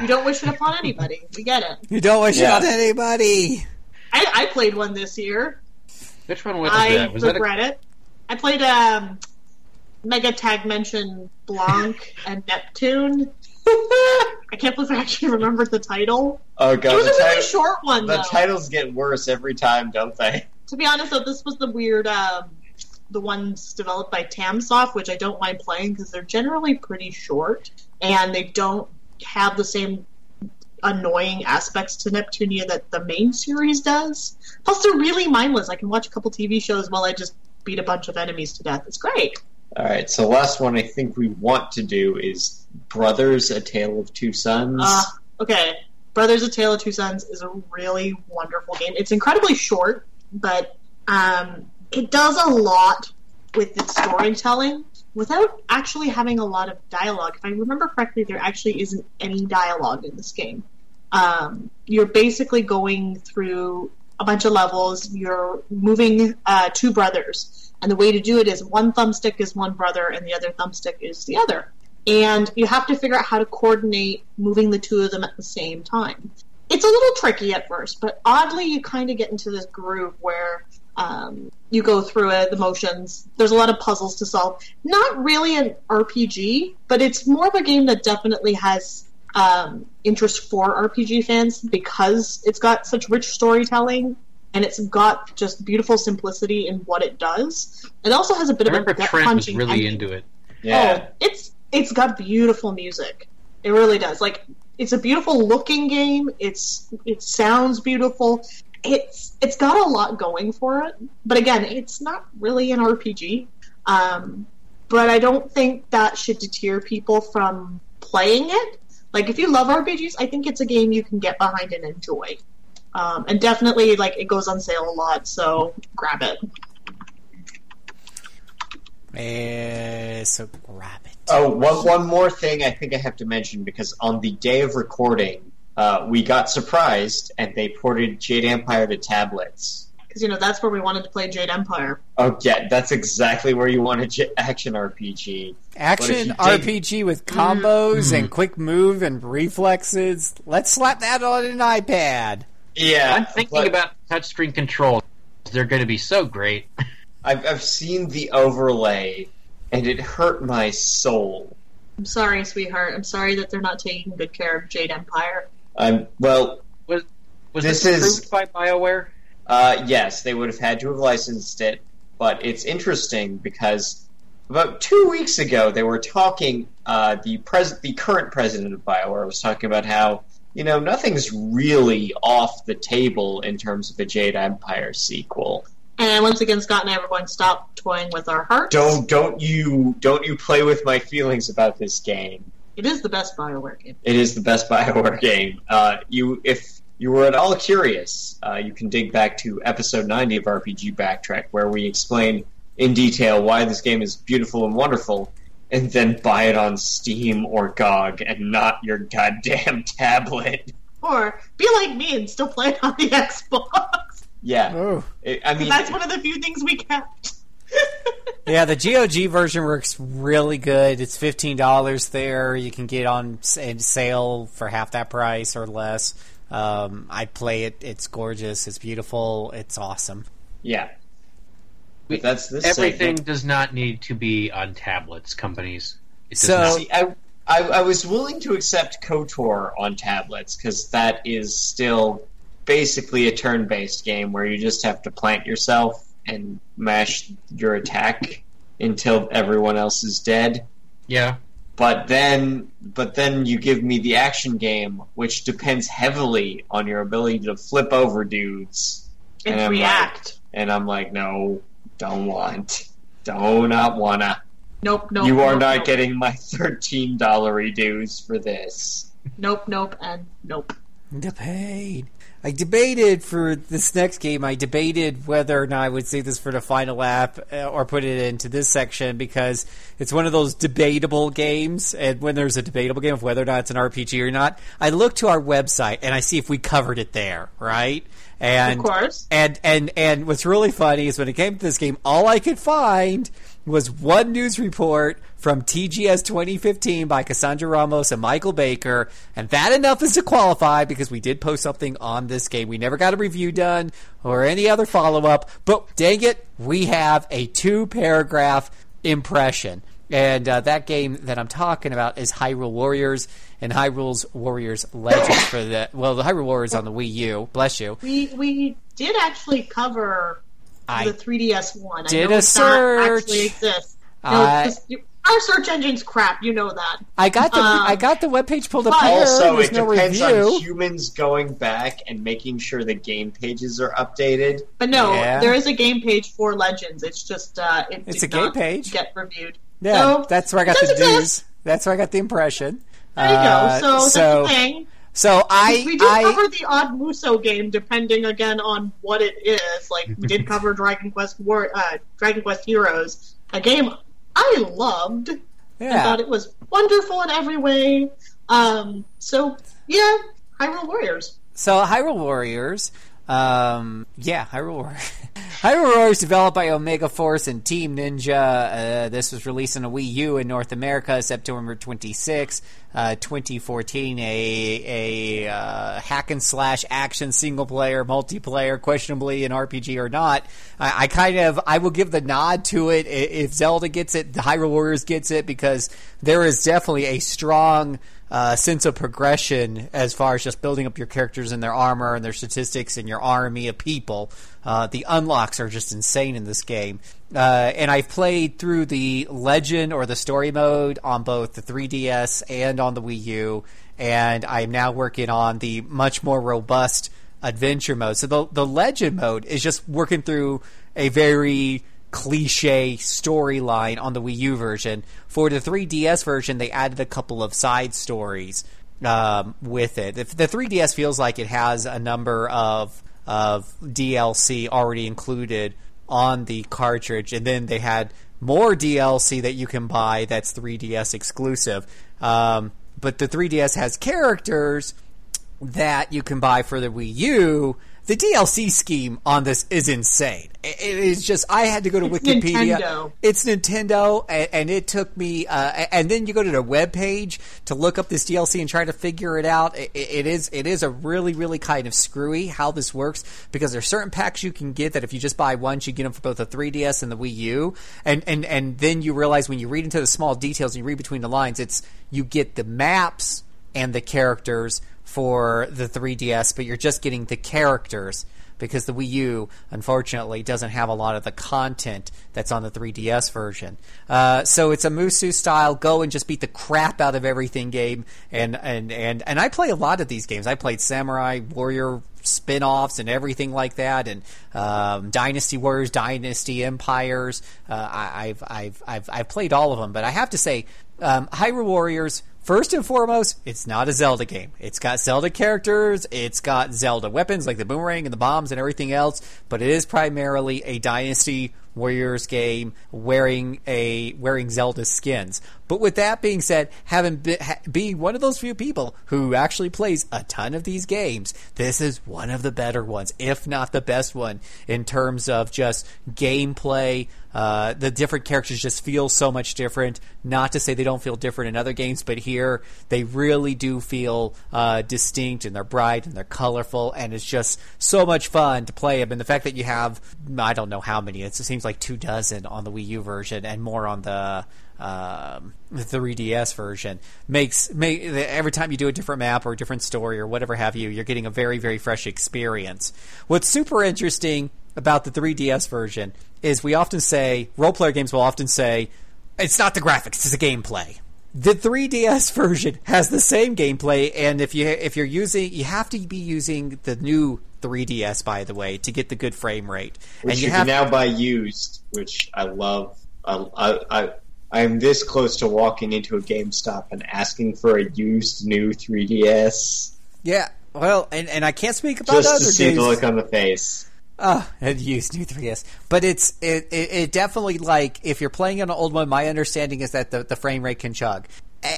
You don't wish it upon anybody. We get it. You don't wish Yeah. it on anybody. I, I played one this year. Which one was I that? Was that a, regret it. I played um, MegaTagmension Blanc and Neptune. I can't believe I actually remembered the title. Oh It god, was the, a really short one, the though. titles get worse every time, don't they? to be honest, though, this was the weird, um, the ones developed by Tamsoft, which I don't mind playing because they're generally pretty short and they don't have the same annoying aspects to Neptunia that the main series does. Plus, they're really mindless. I can watch a couple TV shows while I just beat a bunch of enemies to death. It's great. All right, so last one I think we want to do is Brothers: A Tale of Two Sons. Uh, okay, Brothers: A Tale of Two Sons is a really wonderful game. It's incredibly short, but um, it does a lot with its storytelling without actually having a lot of dialogue. If I remember correctly, there actually isn't any dialogue in this game. Um, you're basically going through a bunch of levels. You're moving uh, two brothers, and the way to do it is one thumbstick is one brother, and the other thumbstick is the other. And you have to figure out how to coordinate moving the two of them at the same time. It's a little tricky at first, but oddly, you kind of get into this groove where um, you go through it, the motions. There's a lot of puzzles to solve. Not really an RPG, but it's more of a game that definitely has um, interest for RPG fans because it's got such rich storytelling and it's got just beautiful simplicity in what it does. It also has a bit I of a remember gut Trent was really ending. into it. yeah, Oh, it's it's got beautiful music. It really does. Like it's a beautiful looking game. It's it sounds beautiful. It's it's got a lot going for it, but again, it's not really an RPG. Um, but I don't think that should deter people from playing it. Like if you love RPGs, I think it's a game you can get behind and enjoy. Um, and definitely, like it goes on sale a lot, so grab it. Eh, so grab it. Oh, one one more thing I think I have to mention because on the day of recording, uh, we got surprised and they ported Jade Empire to tablets. Because you know that's where we wanted to play Jade Empire. Oh yeah, that's exactly where you want a j- action RPG. Action RPG with combos and quick move and reflexes. Let's slap that on an iPad. Yeah, I'm thinking but about touchscreen controls. They're going to be so great. I've I've seen the overlay, and it hurt my soul. I'm sorry, sweetheart. I'm sorry that they're not taking good care of Jade Empire. I'm well. Was was This this, is- approved by BioWare? Uh, yes, they would have had to have licensed it, but it's interesting because about two weeks ago they were talking. Uh, the pres- the current president of Bioware was talking about how you know nothing's really off the table in terms of a Jade Empire sequel. And once again, Scott and I were going to stop toying with our hearts. Don't don't you don't you play with my feelings about this game. It is the best Bioware game. It is the best Bioware game. Uh, you, if you were at all curious, uh, you can dig back to episode 90 of RPG Backtrack, where we explain in detail why this game is beautiful and wonderful, and then buy it on Steam or GOG and not your goddamn tablet. Or be like me and still play it on the Xbox. Yeah, Oh. It- I mean, That's one of the few things we kept. Yeah, the GOG version works really good. It's fifteen dollars there. You can get on s- sale for half that price or less. Um, I play it. It's gorgeous. It's beautiful. It's awesome. yeah. But that's this Everything segment. does not need to be on tablets, companies. It does So- not. See, I, I, I was willing to accept KOTOR on tablets because that is still basically a turn-based game where you just have to plant yourself and mash your attack until everyone else is dead. Yeah. But then, but then you give me the action game, which depends heavily on your ability to flip over dudes, And I'm like- react. and I'm like, no, don't want, do not wanna. Nope, nope. you are nope, not nope. getting my thirteen dollar dues for this. Nope, nope, and nope. Debate. I debated for this next game. I debated whether or not I would save this for the final app uh, or put it into this section because it's one of those debatable games. And when there's a debatable game of whether or not it's an RPG or not, I look to our website and I see if we covered it there, right? And Of course. and and and what's really funny is when it came to this game, all I could find was one news report from TGS 2015 by Cassandra Ramos and Michael Baker, and that enough is to qualify because we did post something on this game. We never got a review done or any other follow up, but dang it, we have a two paragraph impression. And uh, that game that I'm talking about is Hyrule Warriors and Hyrule's Warriors Legends for the well, the Hyrule Warriors on the Wii U. Bless you. We we did actually cover I the 3DS one. I did know a search. Actually exists. No, I- our search engine's crap. You know that. I got the Um, I got the webpage pulled up. Also, There's it no depends review. on humans going back and making sure the game pages are updated. But no, Yeah. there is a game page for Legends. It's just uh, it It's did a game not page. Get reviewed. yeah, So, that's where I got the does news. That's where I got the impression. There you Uh, go. So, so that's the thing. So I we did I cover the Odd Musou game, depending again on what it is. Like we did cover Dragon Quest War, uh, Dragon Quest Heroes, a game I loved yeah. thought it was wonderful in every way. Um, so yeah, Hyrule Warriors. So Hyrule Warriors, um, yeah, Hyrule Warriors. Hyrule Warriors developed by Omega Force and Team Ninja. Uh, this was released on a Wii U in North America September 26, uh, 2014. A a uh, hack and slash action single player multiplayer, questionably an RPG or not. I, I kind of I will give the nod to it. If Zelda gets it, the Hyrule Warriors gets it because there is definitely a strong uh, sense of progression as far as just building up your characters and their armor and their statistics and your army of people. Uh, the unlocks are just insane in this game. Uh, and I've played through the Legend or the Story mode on both the 3DS and on the Wii U, and I'm now working on the much more robust adventure mode. So the the Legend mode is just working through a very cliche storyline on the Wii U version. For the 3DS version, they added a couple of side stories um, with it. The, the 3DS feels like it has a number of of DLC already included on the cartridge, and then they had more DLC that you can buy that's 3DS exclusive. Um, but the 3DS has characters that you can buy for the Wii U. The DLC scheme on this is insane. It is just I had to go to It's Wikipedia. Nintendo. It's Nintendo, and, and it took me. Uh, and then you go to the web page to look up this DLC and try to figure it out. It, it is it is a really really kind of screwy how this works because there's certain packs you can get that if you just buy one, you get them for both the 3DS and the Wii U, and and and then you realize when you read into the small details and you read between the lines, it's you get the maps and the characters for the 3DS, but you're just getting the characters because the Wii U, unfortunately, doesn't have a lot of the content that's on the 3DS version. Uh, so it's a Musou style go and just beat the crap out of everything game, and and and and I play a lot of these games. I played Samurai Warrior spin-offs and everything like that and um, dynasty warriors dynasty empires uh, I, I've, I've i've i've played all of them but i have to say um, hyrule warriors First and foremost, it's not a Zelda game. It's got Zelda characters, it's got Zelda weapons like the boomerang and the bombs and everything else, but it is primarily a Dynasty Warriors game wearing a wearing Zelda skins. But with that being said, having be, ha, being one of those few people who actually plays a ton of these games, this is one of the better ones, if not the best one, in terms of just gameplay. Uh, the different characters just feel so much different. Not to say they don't feel different in other games, but here they really do feel uh, distinct and they're bright and they're colorful, and it's just so much fun to play them. And the fact that you have, I don't know how many, it seems like two dozen on the Wii U version and more on the um, the 3DS version makes make, every time you do a different map or a different story or whatever have you, you're getting a very very fresh experience. What's super interesting about the 3DS version is we often say role player games will often say it's not the graphics, it's the gameplay. The 3DS version has the same gameplay, and if you if you're using, you have to be using the new 3DS, by the way, to get the good frame rate. Which and you, you, can now buy used, which I love. I, I, I, I'm this close to walking into a GameStop and asking for a used new 3DS yeah. Well, and, and I can't speak about just other to see games. the look on the face. Ah, oh, and used new 3DS. But it's it, it, it definitely like if you're playing on an old one, my understanding is that the, the frame rate can chug.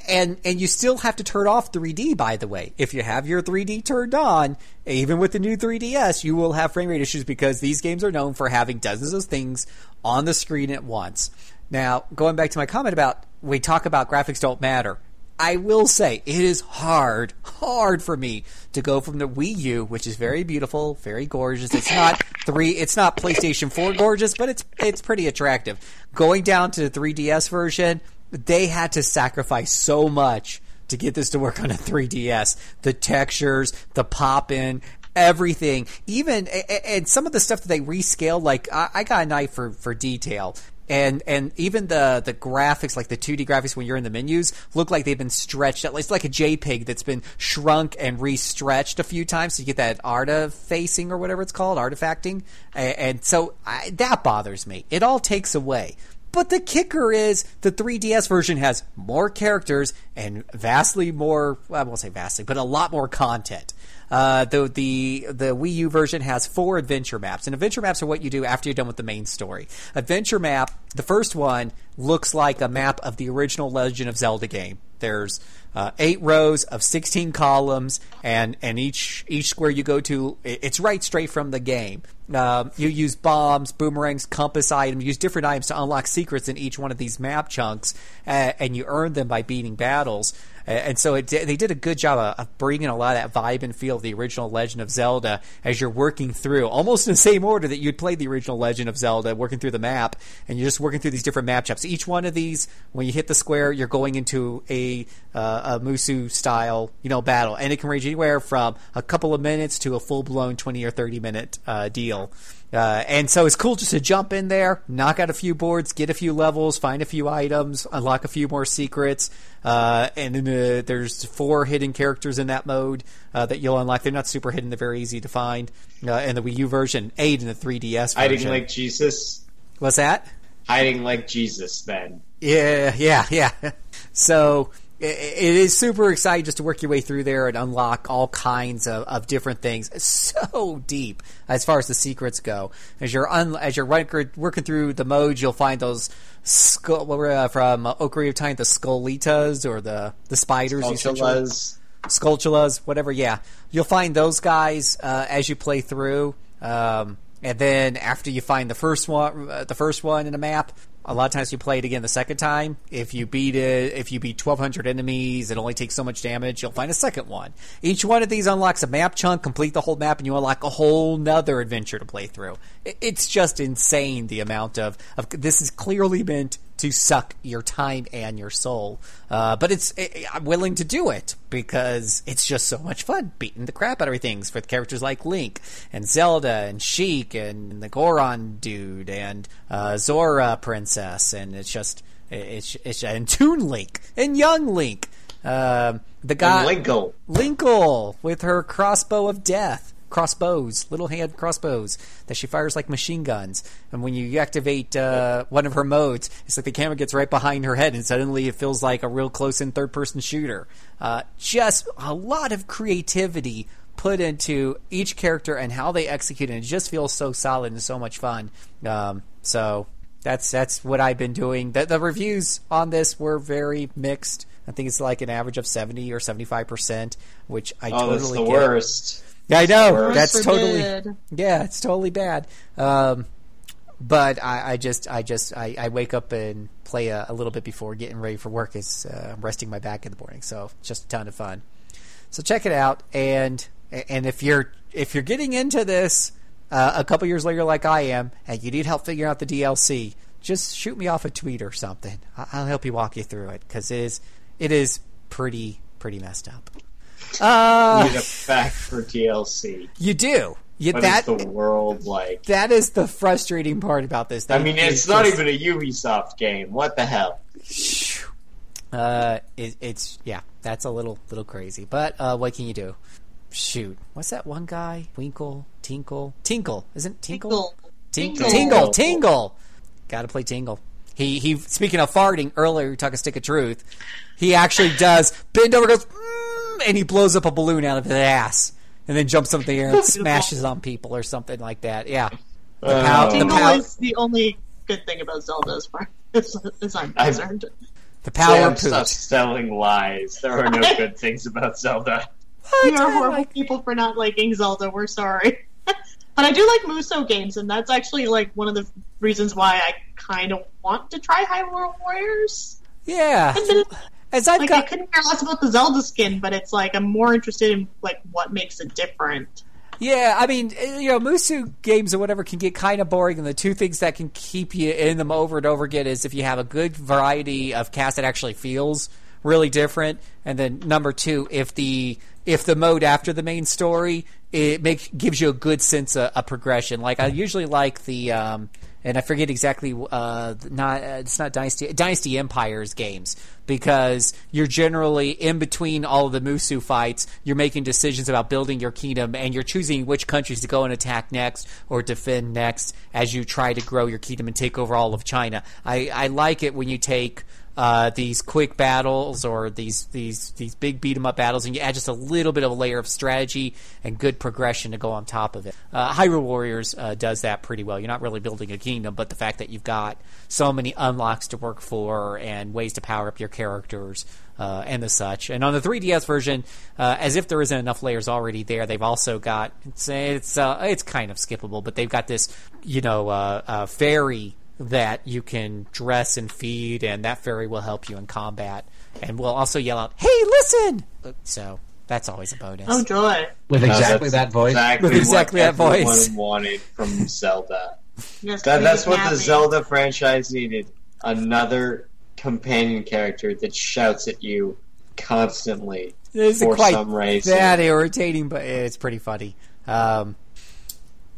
And and you still have to turn off 3D by the way. If you have your 3D turned on, even with the new 3DS, you will have frame rate issues because these games are known for having dozens of things on the screen at once. Now, going back to my comment about we talk about graphics don't matter. I will say it is hard, hard for me to go from the Wii U, which is very beautiful, very gorgeous. It's not three, it's not PlayStation Four gorgeous, but it's it's pretty attractive. Going down to the 3DS version, they had to sacrifice so much to get this to work on a 3DS. The textures, the pop in, everything, even and some of the stuff that they rescaled. Like I, I got an eye for for detail. And and even the the graphics, like the 2D graphics when you're in the menus, look like they've been stretched. At least like a JPEG that's been shrunk and re-stretched a few times to get that artifacing or whatever it's called, artifacting. And, and so I, that bothers me. It all takes away. But the kicker is the 3DS version has more characters and vastly more. Well, I won't say vastly, but a lot more content. Uh, the the the Wii U version has four adventure maps, and adventure maps are what you do after you're done with the main story. Adventure map, the first one looks like a map of the original Legend of Zelda game. There's uh, eight rows of 16 columns, and and each each square you go to, it's right straight from the game. Um, you use bombs, boomerangs, compass items, use different items to unlock secrets in each one of these map chunks, uh, and you earn them by beating battles. Uh, and so it, they did a good job of, of bringing a lot of that vibe and feel of the original Legend of Zelda as you're working through, almost in the same order that you'd played the original Legend of Zelda, working through the map, and you're just working through these different map chunks. Each one of these, when you hit the square, you're going into a uh, a, Musou style, you know, battle, and it can range anywhere from a couple of minutes to a full blown twenty or thirty minute uh, Uh, and so it's cool just to jump in there, knock out a few boards, get a few levels, find a few items, unlock a few more secrets. Uh, and then uh, there's four hidden characters in that mode uh, that you'll unlock. They're not super hidden; they're very easy to find. Uh, in the Wii U version, eight in the 3DS version. Hiding like Jesus. What's that? Hiding like Jesus, then. Yeah, yeah, yeah. So it is super exciting just to work your way through there and unlock all kinds of, of different things. It's so deep as far as the secrets go. As you're un, as you're working, working through the modes, you'll find those skull, uh, from Ocarina of Time, the Skulllitas or the the spiders. Sculptulas. Skulltulas, whatever. Yeah, you'll find those guys uh, as you play through, um, and then after you find the first one, uh, the first one in a map. A lot of times you play it again the second time. If you beat it, if you beat 1,200 enemies, it only takes so much damage. You'll find a second one. Each one of these unlocks a map chunk, complete the whole map, and you unlock a whole nother adventure to play through. It's just insane the amount of, of this is clearly meant to suck your time and your soul. Uh, but it's i I'm willing to do it because it's just so much fun beating the crap out of things with characters like Link and Zelda and Sheik and the Goron dude and uh, Zora princess and it's just it's it's and Toon Link and Young Link. Um, the guy Linkle. Linkle with her crossbow of death. Crossbows, little hand crossbows that she fires like machine guns. And when you activate uh, one of her modes, it's like the camera gets right behind her head, and suddenly it feels like a real close-in third-person shooter. Uh, just a lot of creativity put into each character and how they execute, and it just feels so solid and so much fun. Um, so that's that's what I've been doing. The, the reviews on this were very mixed. I think it's like an average of seventy or seventy-five percent, which I Oh, totally that's the get. worst. Yeah, I know. That's totally. Yeah, it's totally bad. Um, but I, I just, I just, I, I wake up and play a, a little bit before getting ready for work. Is uh, I'm resting my back in the morning, so it's just a ton of fun. So check it out, and and if you're if you're getting into this uh, a couple years later, like I am, and you need help figuring out the DLC, just shoot me off a tweet or something. I'll help you walk you through it because it is it is pretty pretty messed up. Uh, Need a fact for DLC. you do. You, What that is the world like? that is the frustrating part about this. I mean, it's not just- even a Ubisoft game. What the hell? Uh, it, it's yeah, that's a little little crazy. But uh, what can you do? Shoot, what's that one guy? Winkle, Tinkle, Tinkle, isn't Tinkle? Tinkle. Tingle, Tingle. Tingle, Tingle. Got to play Tingle. He he. Speaking of farting, earlier we talked a stick of truth. He actually does bend over, goes, mm, and he blows up a balloon out of his ass, and then jumps up in the air and smashes on people or something like that. Yeah. The Uh, pow- the pow- is the only good thing about Zelda as far as, as I'm I've- concerned. the power Sam, of stop poot. selling lies. There are no good things about Zelda. We are horrible people for not liking Zelda. We're sorry. but I do like Musou games, and that's actually like one of the reasons why I kind of want to try Hyrule Warriors. Yeah. As I've Like I couldn't care less about the Zelda skin, but it's like I'm more interested in like what makes it different. Yeah, I mean, you know, Musou games or whatever can get kind of boring, and the two things that can keep you in them over and over again is if you have a good variety of cast that actually feels really different, and then number two, if the if the mode after the main story it make gives you a good sense of, of progression. Like I usually like the. Um, and I forget exactly. Uh, not uh, it's not Dynasty Dynasty Empires games because you're generally in between all of the Musou fights. You're making decisions about building your kingdom, and you're choosing which countries to go and attack next or defend next as you try to grow your kingdom and take over all of China. I, I like it when you take uh, these quick battles or these these these big beat 'em up battles, and you add just a little bit of a layer of strategy and good progression to go on top of it. Uh, Hyrule Warriors uh, does that pretty well. You're not really building a kingdom, but the fact that you've got so many unlocks to work for and ways to power up your characters. Uh, and the such, and on the 3DS version, uh, as if there isn't enough layers already there, they've also got it's it's uh, it's kind of skippable, but they've got this you know uh, uh, fairy that you can dress and feed, and that fairy will help you in combat, and will also yell out, "Hey, listen!" So that's always a bonus. Oh joy! With No, exactly that's that voice. Exactly With exactly what that voice. everyone wanted from Zelda. Yes, That, that's what have the. Zelda franchise needed. Another companion character that shouts at you constantly It's for quite some reason. that irritating, but it's pretty funny. Um,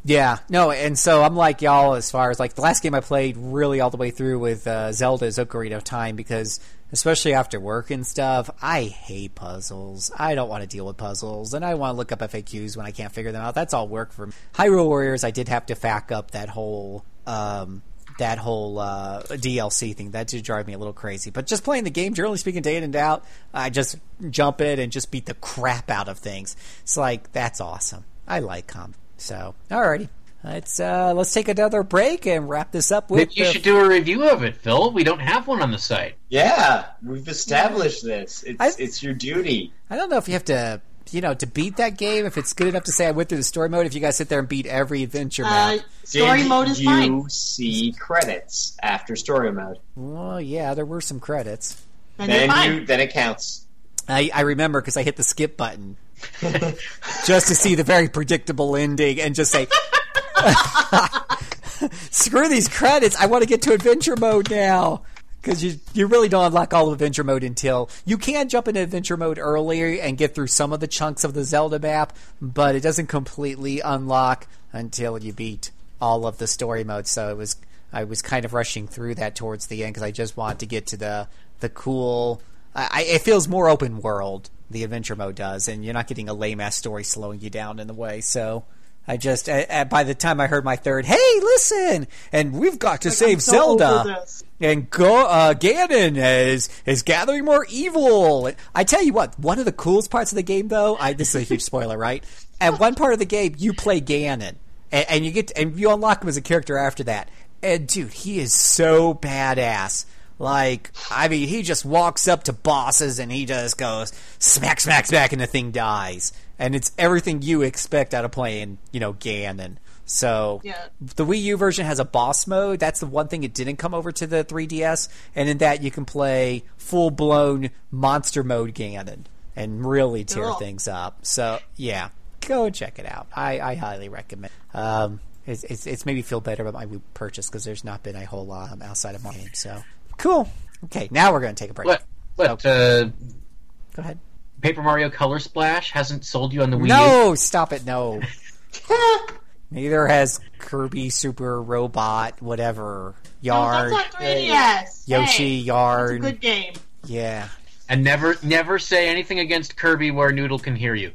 yeah, no, and so I'm like y'all as far as like the last game I played really all the way through with uh, Zelda's Ocarina of Time because especially after work and stuff, I hate puzzles. I don't want to deal with puzzles, and I want to look up FAQs when I can't figure them out. That's all work for me. Hyrule Warriors, I did have to fack up that whole. Um, that whole uh, DLC thing that did drive me a little crazy. But just playing the game, generally speaking, day in and out, I just jump in and just beat the crap out of things. It's like that's awesome. I like combat. So, alrighty, let's uh, let's take another break and wrap this up with. Maybe you the- should do a review of it, Phil. We don't have one on the site. Yeah, we've established this. It's I- it's your duty. I don't know if you have to, you know, to beat that game. If it's good enough to say I went through the story mode. If you guys sit there and beat every adventure Uh, story Did mode is you fine. see credits after story mode? well, yeah, there were some credits. And Then you then it counts. I, I remember because I hit the skip button just to see the very predictable ending and just say, "Screw these credits! I want to get to adventure mode now." Because you you really don't unlock all of adventure mode until you can jump into adventure mode earlier and get through some of the chunks of the Zelda map, but it doesn't completely unlock until you beat all of the story modes. So it was I was kind of rushing through that towards the end because I just wanted to get to the the cool. I- it feels more open world. The adventure mode does, and you're not getting a lame ass story slowing you down in the way. So I just uh, uh, by the time I heard my third, hey, listen, and we've got to Like, save so Zelda and go uh, Ganon is is gathering more evil. I tell you what, one of the coolest parts of the game, though, I this is a huge spoiler, right? At one part of the game, you play Ganon, and, and you get and you unlock him as a character after that. And dude, he is so badass. Like, I mean, he just walks up to bosses and he just goes smack, smack, smack, and the thing dies. And it's everything you expect out of playing, you know, Ganon. So Yeah. the Wii U version has a boss mode. That's the one thing it didn't come over to the 3DS. And in that, you can play full blown monster mode Ganon and really tear Cool. things up. So yeah, go check it out. I, I highly recommend. Um, it's, it's it's made me feel better about my Wii purchase because there's not been a whole lot um, outside of my game. So cool. Okay, now we're going to take a break. What? What? Uh, Go ahead. Paper Mario Color Splash hasn't sold you on the Wii U? No, stop it. No. Neither has Kirby Super Robot, whatever. No, Yarn. that's on 3DS. Yoshi, Hey, Yarn. Good game. Yeah. And never, never say anything against Kirby where Noodle can hear you.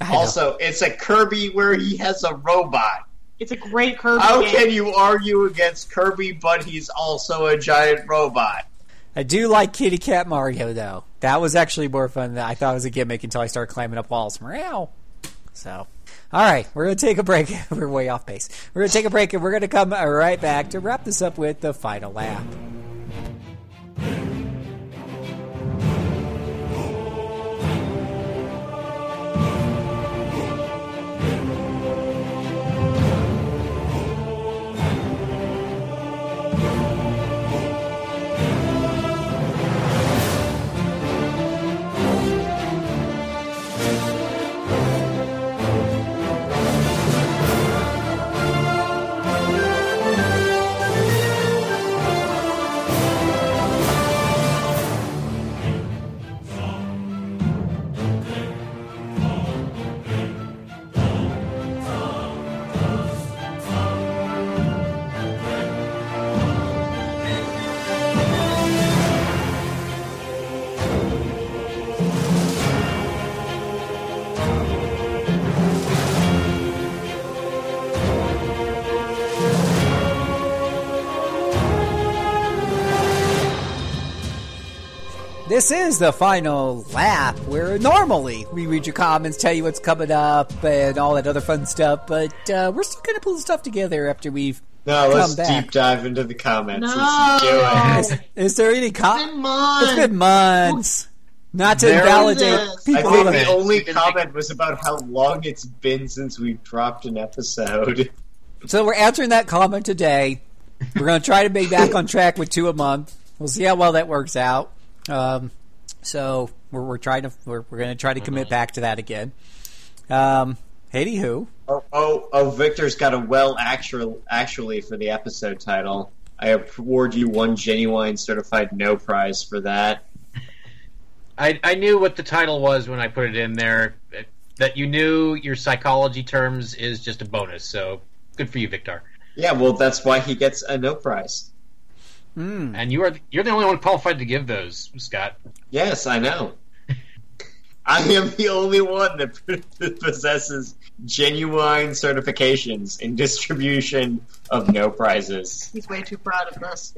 I know. Also, it's a Kirby where he has a robot. It's a great Kirby How game. can you argue against Kirby, but he's also a giant robot? I do like Kitty Cat Mario though. That was actually more fun than I thought it was a gimmick until I started climbing up walls. Meow. So, all right, we're gonna take a break. we're way off base. We're gonna take a break and we're gonna come right back to wrap this up with the final lap. This is the final lap where normally we read your comments, tell you what's coming up, and all that other fun stuff, but uh, we're still going to pull the stuff together after we've No, come let's back. deep dive into the comments. No. Let's do it. Oh. Is there any It's com- been months. It's been months. Not to There invalidate is. I think the only We can make- comment was about how long it's been since we've dropped an episode. So we're answering that comment today. We're going to try to be back on track with two a month. We'll see how well that works out. Um, so we're, we're trying to we're, we're going to try to commit back to that again. Um, Haiti who? Oh, oh, oh, Victor's got a well actual, actually for the episode title. I award you one genuine certified no prize for that. I, I knew what the title was when I put it in there. That you knew your psychology terms is just a bonus. So good for you, Victor. Yeah, well, that's why he gets a no prize. Hmm. And you are you're the only one qualified to give those, Scott. Yes, I know. I am the only one that possesses genuine certifications in distribution of no prizes. He's way too proud of this.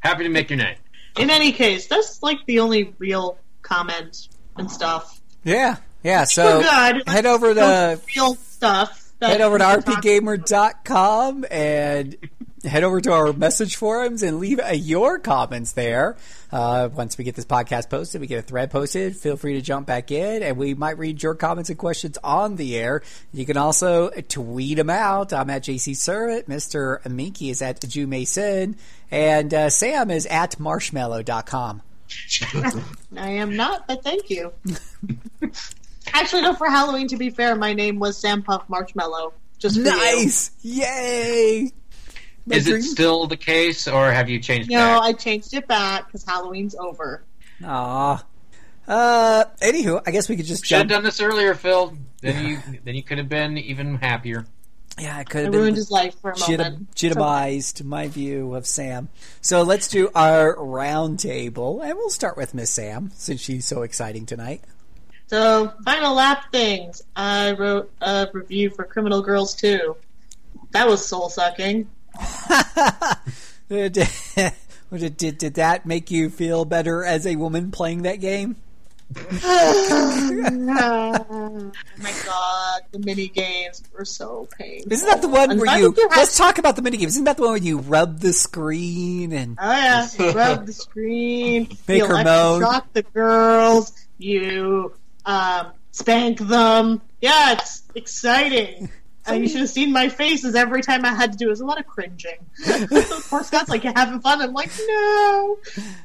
Happy to make your night. In any case, that's like the only real comment and stuff. Yeah, yeah. So good. head over to real stuff. head over to we can talk rpgamer.com and head over to our message forums and leave uh, your comments there. Uh, once we get this podcast posted, we get a thread posted. Feel free to jump back in, and we might read your comments and questions on the air. You can also tweet them out. I'm at JC Servant. Mr. Minky is at Jew Mason, and uh, Sam is at marshmallow.com. I am not, but thank you. Actually, no. For Halloween, to be fair, my name was Sam Puff Marshmallow. Just for you. Nice! Yay! My Is it still the case, or have you changed No, back? I changed it back because Halloween's over. Aw. Uh, anywho, I guess we could just Should have done this earlier, Phil. Then you then you could have been even happier. Yeah, I could I have ruined his life for a legit- moment. legitimized my view of Sam. So let's do our round table, and we'll start with Miss Sam since she's so exciting tonight. So, final lap things. I wrote a review for Criminal Girls 2. That was soul sucking. Did, did, did, that make you feel better as a woman playing that game? oh my god, the mini games were so painful. Isn't that the one And where you? you Let's talk about the minigames. Isn't that the one where you rub the screen and Oh yeah, you rub the screen, Make you her moan. shock the girls, you um, spank them. Yeah, it's exciting. And you should have seen my faces every time I had to do it. Was a lot of cringing. Poor Scott's like, having fun? I'm like, no.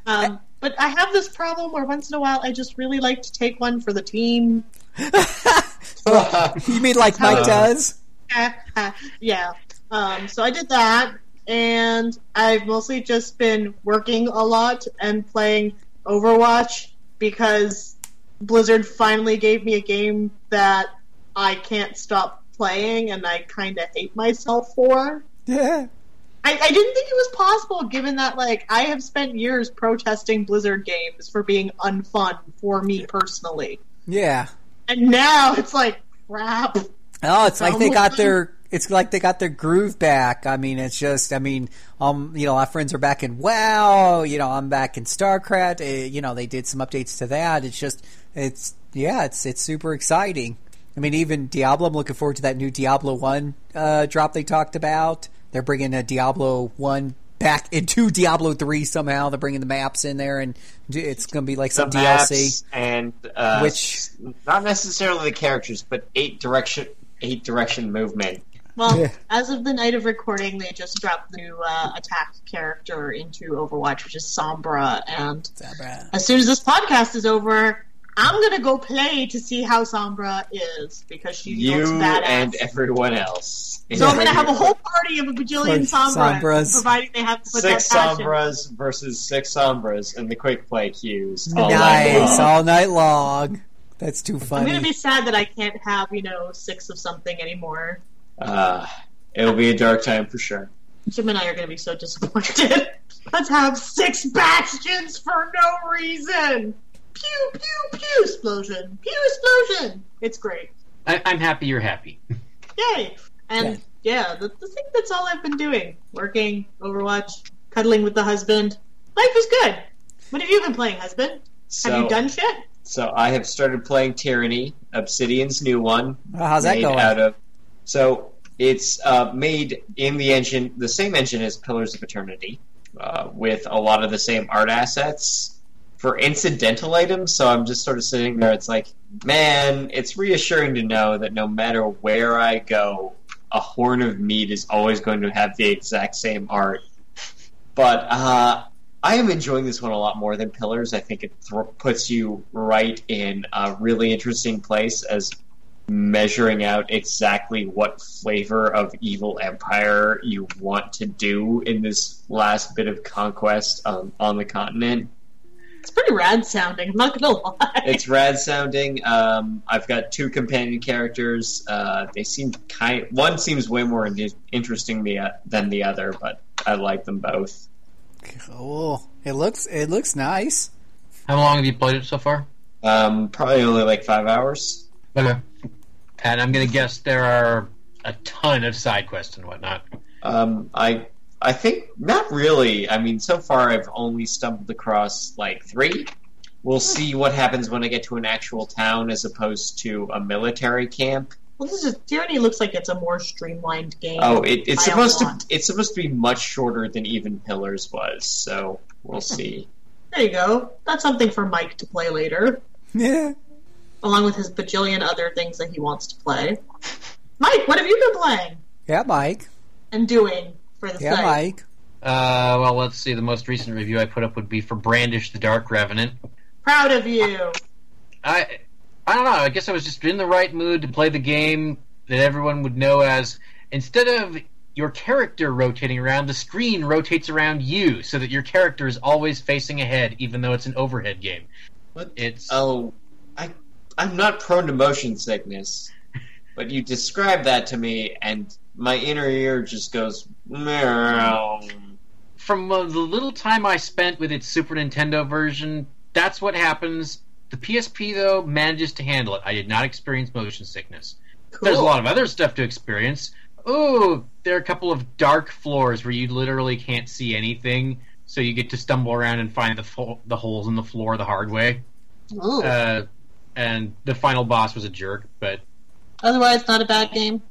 Um, but I have this problem where once in a while I just really like to take one for the team. you mean like Mike does? yeah. Um, so I did that, and I've mostly just been working a lot and playing Overwatch because Blizzard finally gave me a game that I can't stop playing, and I kind of hate myself for. Yeah. I, I didn't think it was possible, given that like I have spent years protesting Blizzard games for being unfun for me personally, Yeah. and now it's like crap. Oh, it's like they got their. It's like they got their groove back. I mean, it's just. I mean, um, you know, our friends are back in WoW. You know, I'm back in StarCraft. Uh, you know, they did some updates to that. It's just, it's yeah, it's it's super exciting. I mean, even Diablo. I'm looking forward to that new Diablo One uh, drop they talked about. They're bringing a Diablo One back into Diablo Three somehow. They're bringing the maps in there, and it's going to be like some the DLC. and uh, Which- not necessarily the characters, but eight direction eight direction movement. Well, Yeah. as of the night of recording, they just dropped the new uh, attack character into Overwatch, which is Sombra. And as soon as this podcast is over, I'm gonna go play to see how Sombra is because she looks You badass. and everyone else. so I'm gonna have a whole party of a bajillion Sombras, Sombras. providing they have to put six that passion. sombras versus six sombras in the quick play queues. all night Nice, long. all night long. That's too funny. I'm gonna be sad that I can't have you know six of something anymore. Uh, it'll be a dark time for sure. Jim and I are gonna be so disappointed. Let's have six bastions for no reason. Pew pew pew explosion. Pew explosion. It's great. I, I'm happy you're happy. Yay! And yeah, the, the thing that's all I've been doing: working, Overwatch, cuddling with the husband. Life is good. What have you been playing, husband? So, have you done shit? So I have started playing Tyranny, Obsidian's new one. Oh, how's that going? Out of so it's uh, made in the engine, the same engine as Pillars of Eternity, uh, with a lot of the same art assets for incidental items. So I'm just sort of sitting there. It's like, man, it's reassuring to know that no matter where I go, a horn of meat is always going to have the exact same art. But uh, I am enjoying this one a lot more than Pillars. I think it th- puts you right in a really interesting place as measuring out exactly what flavor of evil empire you want to do in this last bit of conquest um, on the continent. It's pretty rad sounding. I'm not gonna lie. It's rad sounding. Um, I've got two companion characters. Uh, they seem kind. One seems way more in- interesting the, than the other, but I like them both. Cool. It looks it looks nice. How long have you played it so far? Um, probably only like five hours. Okay. And I'm gonna guess there are a ton of side quests and whatnot. Um, I I think not really. I mean, so far I've only stumbled across like three. We'll hmm. see what happens when I get to an actual town as opposed to a military camp. Well, this is Tyranny looks like it's a more streamlined game. Oh, it, it's by supposed to lot. it's supposed to be much shorter than even Pillars was. So we'll see. There you go. That's something for Mike to play later, Yeah. along with his bajillion other things that he wants to play. Mike, what have you been playing Yeah, Mike. and doing for the Yeah, site? Mike. Uh, well, let's see. The most recent review I put up would be for Brandish the Dark Revenant. Proud of you. I I don't know. I guess I was just in the right mood to play the game that everyone would know as instead of your character rotating around, the screen rotates around you, so that your character is always facing ahead, even though it's an overhead game. What? It's Oh, I I'm not prone to motion sickness, but you describe that to me, and my inner ear just goes meow. from uh, the little time I spent with its Super Nintendo version. That's what happens. The PSP though manages to handle it. I did not experience motion sickness. There's a lot of other stuff to experience. Oh, there are a couple of dark floors where you literally can't see anything, so you get to stumble around and find the fo- the holes in the floor the hard way. Ooh. Uh, and the final boss was a jerk, but Otherwise, not a bad game.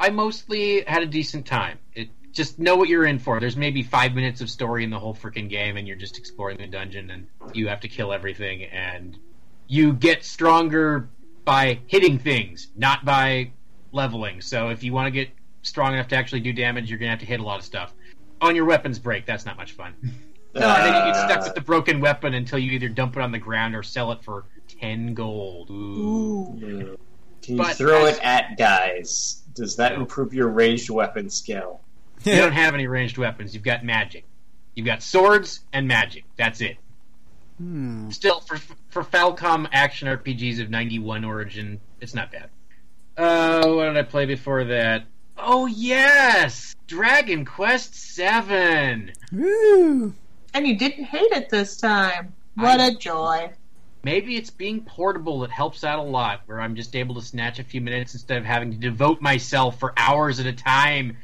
I mostly had a decent time. It just know what you're in for. There's maybe five minutes of story in the whole freaking game, and you're just exploring the dungeon, and you have to kill everything, and you get stronger by hitting things, not by leveling. So if you want to get strong enough to actually do damage, you're gonna have to hit a lot of stuff. On your weapons break, that's not much fun. and then you get stuck with the broken weapon until you either dump it on the ground or sell it for ten gold. Ooh. Ooh. Can you But throw as- it at guys? Does that improve your ranged weapon skill? You don't have any ranged weapons. You've got magic. You've got swords and magic. That's it. Hmm. Still, for for Falcom action RPGs of '91 origin, it's not bad. Uh, what did I play before that? Oh yes, Dragon Quest Seven. Woo. And you didn't hate it this time. What I- a joy. Maybe it's being portable that helps out a lot, where I'm just able to snatch a few minutes instead of having to devote myself for hours at a time.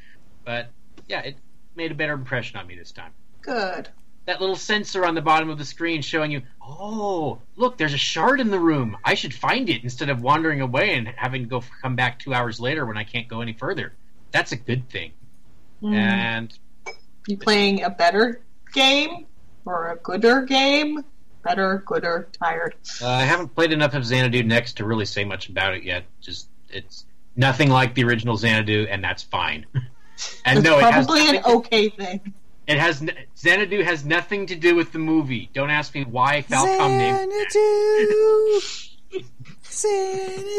But yeah, it made a better impression on me this time. Good. that little sensor on the bottom of the screen showing you, oh, look, there's a shard in the room. I should find it instead of wandering away and having to go come back two hours later when I can't go any further. That's a good thing. Mm. And You playing a better game or a gooder game? Better, gooder, tired. uh, I haven't played enough of Xanadu Next to really say much about it yet. Just it's nothing like the original Xanadu, and that's fine. and It's no, it has probably an okay thing. it has Xanadu has nothing to do with the movie. Don't ask me why Falcom named. Xanadu.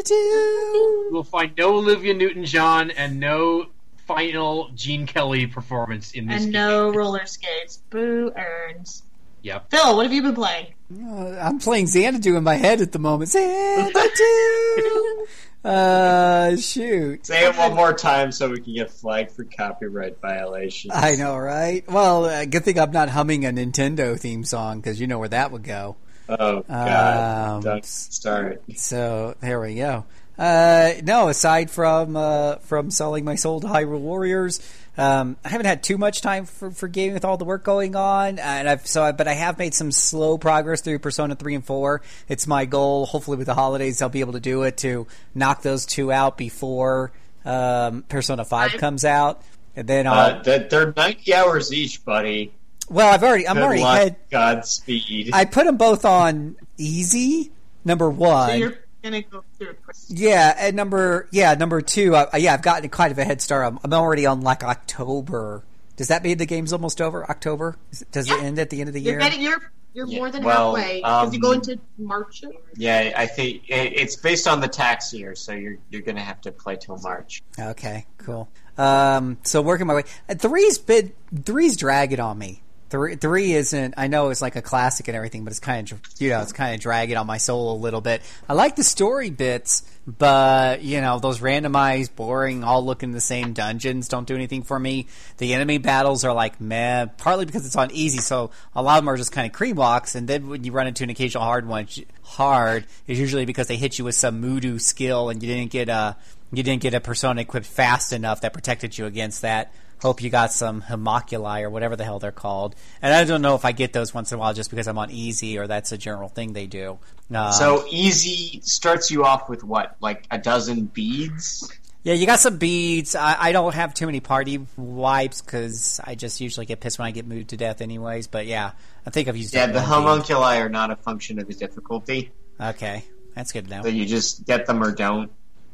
Xanadu. We'll find no Olivia Newton-John and no final Gene Kelly performance in this And game. no roller skates. Boo earns. Yep. Phil, what have you been playing? Uh, I'm playing Xanadu in my head at the moment. Xanadu. uh, shoot. Say it one more time so we can get flagged for copyright violations. I know, right? Well, uh, good thing I'm not humming a Nintendo theme song because you know where that would go. Oh God! Um, Don't start. So there we go. Uh, no, aside from uh, from selling my soul to Hyrule Warriors, um, I haven't had too much time for, for gaming with all the work going on, and I've so I, but I have made some slow progress through Persona three and four. It's my goal. Hopefully, with the holidays, I'll be able to do it to knock those two out before um, Persona five Five? comes out, and then I'll. Uh, they're, they're ninety hours each, buddy. well, I've already I'm Good already luck. had Godspeed. I put them both on easy. Number one. So you're gonna go through. Yeah, and number yeah, number two. Uh, yeah, I've gotten quite of a head start. I'm, I'm already on like October. Does that mean the game's almost over? October? Is it- Does it end at the end of the You're year? getting you're you're Yeah, more than well, halfway because you go um, into March. yeah, I think it, it's based on the tax year, so you're you're gonna have to play till March. Okay, cool. Um, so working my way. Uh, Three's been three's dragging on me. Three, three isn't. I know it's like a classic and everything, but it's kind of you know it's kind of dragging on my soul a little bit. I like the story bits, but you know those randomized, boring, all looking the same dungeons don't do anything for me. The enemy battles are like meh, partly because it's on easy, so a lot of them are just kind of cream walks, and then when you run into an occasional hard one, hard is usually because they hit you with some Mudo skill and you didn't get a you didn't get a persona equipped fast enough that protected you against that. Hope you got some homoculi or whatever the hell they're called. And I don't know if I get those once in a while just because I'm on easy or that's a general thing they do. Um, So easy starts you off with what, like a dozen beads? yeah, you got some beads. I, I don't have too many party wipes because I just usually get pissed when I get moved to death, anyways. But yeah, I think I've used. Yeah, the one bead. homunculi are not a function of the difficulty. Okay, that's good to know. So you just get them or don't.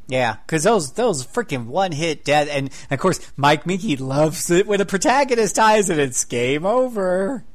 Yeah, because those those freaking one hit dead, and of course Mike Moehnke loves it when a protagonist dies and it's game over.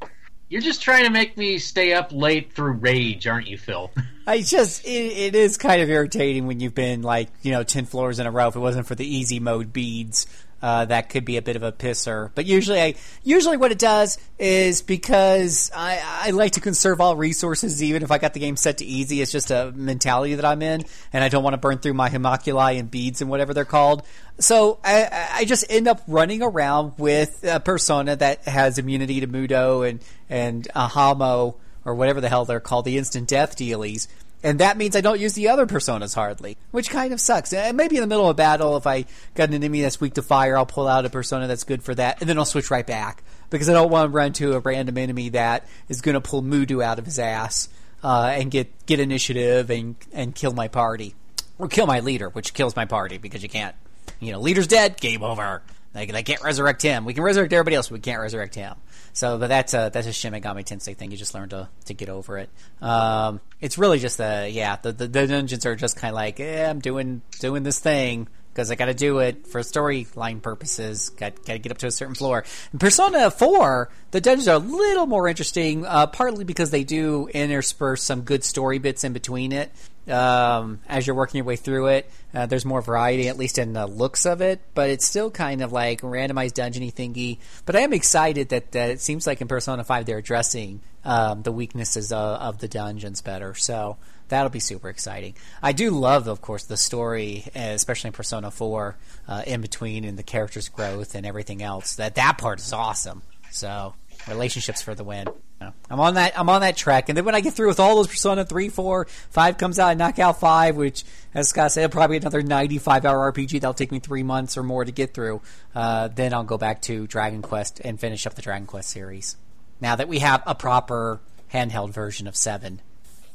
You're just trying to make me stay up late through rage, aren't you, Phil? I just it, it is kind of irritating when you've been like you know ten floors in a row. If it wasn't for the easy mode beads, uh, that could be a bit of a pisser. But usually, I usually what it does is because I I like to conserve all resources, even if I got the game set to easy. It's just a mentality that I'm in, and I don't want to burn through my homoculi and beads and whatever they're called. So I, I just end up running around with a persona that has immunity to Mudo and and Ahamo or whatever the hell they're called, the instant death dealies. And that means I don't use the other personas hardly, which kind of sucks. And maybe in the middle of a battle, if I got an enemy that's weak to fire, I'll pull out a persona that's good for that, and then I'll switch right back because I don't want to run to a random enemy that is going to pull Mudo out of his ass uh, and get get initiative and and kill my party or kill my leader, which kills my party because you can't. You know, leader's dead, game over. Like they can't resurrect him. We can resurrect everybody else, but we can't resurrect him. So, but that's a that's a Shin Megami Tensei thing. You just learn to to get over it. Um, it's really just the yeah the, the the dungeons are just kind of like eh, I'm doing doing this thing because I got to do it for storyline purposes. Got got to get up to a certain floor. In Persona Four, the dungeons are a little more interesting, uh, partly because they do intersperse some good story bits in between it. Um, as you're working your way through it, uh, there's more variety, at least in the looks of it, but it's still kind of like randomized dungeony thingy. But I am excited that, that it seems like in Persona 5 they're addressing um, the weaknesses of, of the dungeons better. So that'll be super exciting. I do love, of course, the story, uh, especially in Persona 4, uh, in between and the character's growth and everything else. That that part is awesome. So relationships for the win. I'm on that. I'm on that track, and then when I get through with all those Persona three, four, five comes out, I knock out five, which, as Scott said, probably another 95 hour RPG that'll take me three months or more to get through. Uh, then I'll go back to Dragon Quest and finish up the Dragon Quest series. Now that we have a proper handheld version of seven,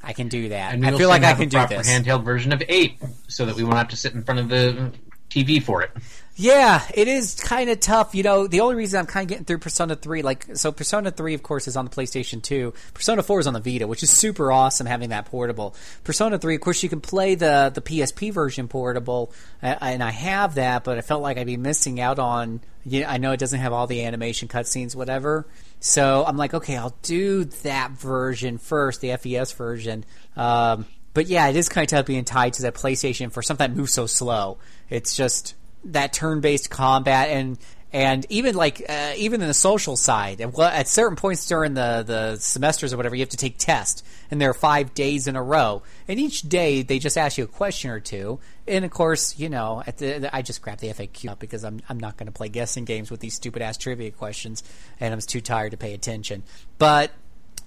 I can do that. And I feel like I can a do this. handheld version of eight, so that we won't have to sit in front of the TV for it. Yeah, it is kind of tough. You know, the only reason I'm kind of getting through Persona 3, like, so Persona 3, of course, is on the PlayStation 2. Persona 4 is on the Vita, which is super awesome having that portable. Persona 3, of course, you can play the, the PSP version portable, and I have that, but I felt like I'd be missing out on, you know, I know it doesn't have all the animation cutscenes, whatever. So I'm like, okay, I'll do that version first, the FES version. Um, but yeah, it is kind of tough being tied to that PlayStation for something that moves so slow. It's just that turn-based combat and and even like uh, even in the social side at, at certain points during the the semesters or whatever you have to take tests and there are five days in a row. And each day they just ask you a question or two. And of course you know at the I just grabbed the FAQ up because I'm I'm not going to play guessing games with these stupid ass trivia questions and I'm too tired to pay attention. But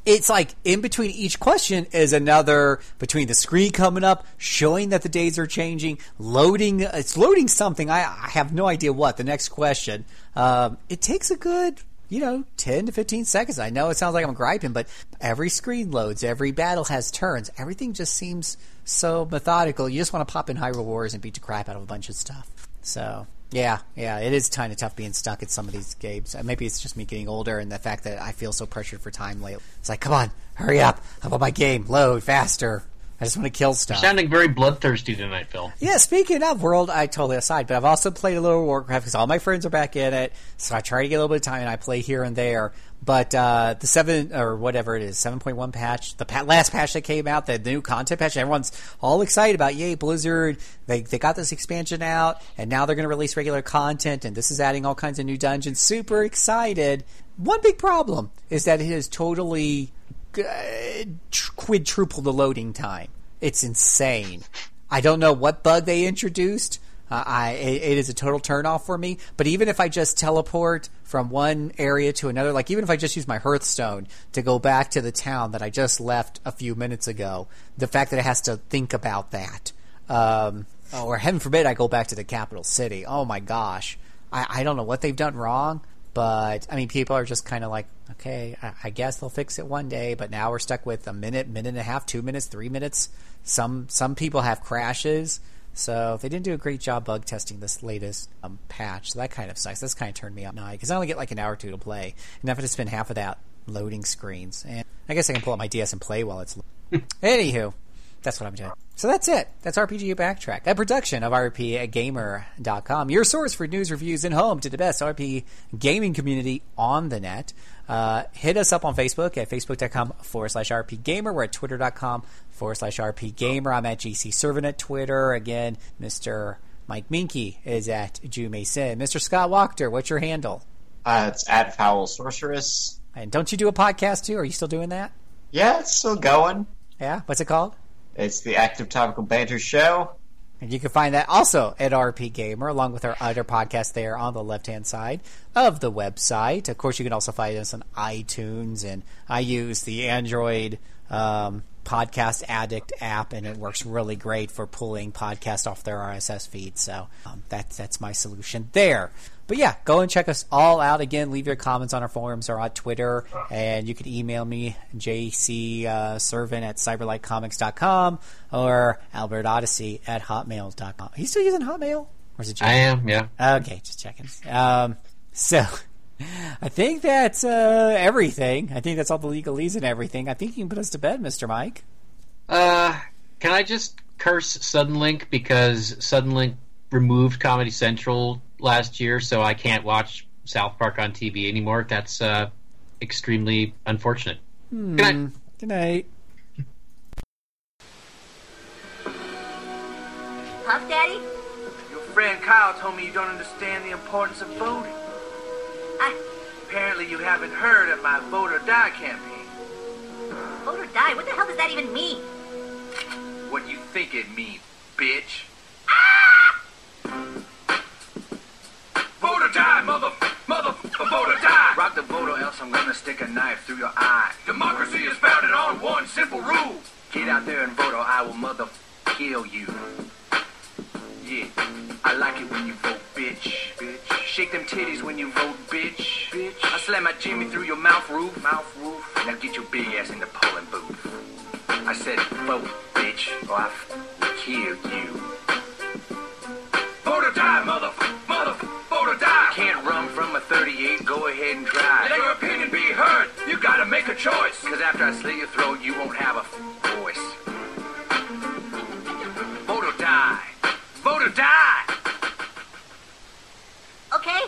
it's like in between each question is another between the screen coming up showing that the days are changing loading it's loading something. I, I have no idea what. The next question um, it takes a good you know 10 to 15 seconds. I know it sounds like i'm griping but every screen loads every battle has turns. Everything just seems so methodical. You just want to pop in hyrule wars and beat the crap out of a bunch of stuff. So yeah, yeah, it is kind of tough being stuck at some of these games. Uh, Maybe it's just me getting older and the fact that I feel so pressured for time lately. It's like, come on, hurry up. How about my game? Load faster. I just want to kill stuff. Sounding very bloodthirsty tonight, Phil. Yeah, speaking of world, I totally aside, but I've also played a little Warcraft because all my friends are back in it. So I try to get a little bit of time and I play here and there. But uh, the seven or whatever it is, seven point one patch, the pa- last patch that came out, the new content patch, everyone's all excited about. Yay, Blizzard! They they got this expansion out, and now they're going to release regular content, and this is adding all kinds of new dungeons. Super excited. one big problem is that it has totally quadrupled the loading time. It's insane. I don't know what bug they introduced. Uh, I it, it is a total turnoff for me. But even if I just teleport from one area to another, like even if I just use my Hearthstone to go back to the town that I just left a few minutes ago, the fact that it has to think about that, um, or heaven forbid I go back to the capital city. Oh my gosh, I, I don't know what they've done wrong. But I mean, people are just kind of like, okay, I, I guess they'll fix it one day. But now we're stuck with a minute, minute and a half, two minutes, three minutes. Some some people have crashes, so they didn't do a great job bug testing this latest um, patch. So that kind of sucks. That's kind of turned me up now because I only get like an hour or two to play, and I have to spend half of that loading screens. And I guess I can pull up my DS and play while it's. Lo- Anywho, that's what I'm doing. So that's it. That's RPG Backtrack, a production of RPGamer.com, your source for news, reviews, and home to the best RP gaming community on the net. Uh, hit us up on Facebook at facebook.com forward slash RPGamer. We're at twitter.com forward slash RPGamer. I'm at JC Servant at Twitter. Again, Mr. Mike Moehnke is at Jew Mason. Mr. Scott Wachter, what's your handle? Uh, it's at Foul Sorceress. And don't you do a podcast too? Are you still doing that? Yeah, it's still going. Yeah? What's it called? It's the Active Topical Banter Show. And you can find that also at RP Gamer, along with our other podcast there on the left hand side of the website. Of course, you can also find us on iTunes, and I use the Android um, Podcast Addict app, and it works really great for pulling podcasts off their RSS feed. So um, that's that's my solution there. But yeah, go and check us all out. Again, leave your comments on our forums or on Twitter, and you can email me, jcservant at cyberlightcomics.com or Albert Odyssey at hotmail.com. Are you still using Hotmail? Or is it I am, yeah. Okay, just checking. Um, so, I think that's uh, everything. I think that's all the legalese and everything. I think you can put us to bed, Mr. Mike. Uh, can I just curse Suddenlink because Suddenlink removed Comedy Central last year, so I can't watch South Park on TV anymore. That's uh, extremely unfortunate. Hmm. Good night. Good night. Puff Daddy? Your friend Kyle told me you don't understand the importance of voting. I Apparently you haven't heard of my Vote or Die campaign. vote or die. What the hell does that even mean? What do you think it means, bitch? Vote or die, mother, mother, vote or die. Rock the vote or else I'm gonna stick a knife through your eye. Democracy is founded on one simple rule. Get out there and vote or I will mother kill you. Yeah, I like it when you vote, bitch. Bitch. Shake them titties when you vote, bitch. Bitch. I slam my Jimmy through your mouth roof. Mouth roof. Now get your big ass in the polling booth. I said vote, bitch, or I f- will kill you. Vote or die, mother, Can't run from a 38, go ahead and try. Let your opinion be heard. You gotta make a choice. Cause after I slit your throat, you won't have a f- voice. Vote or die. Vote or die. Okay,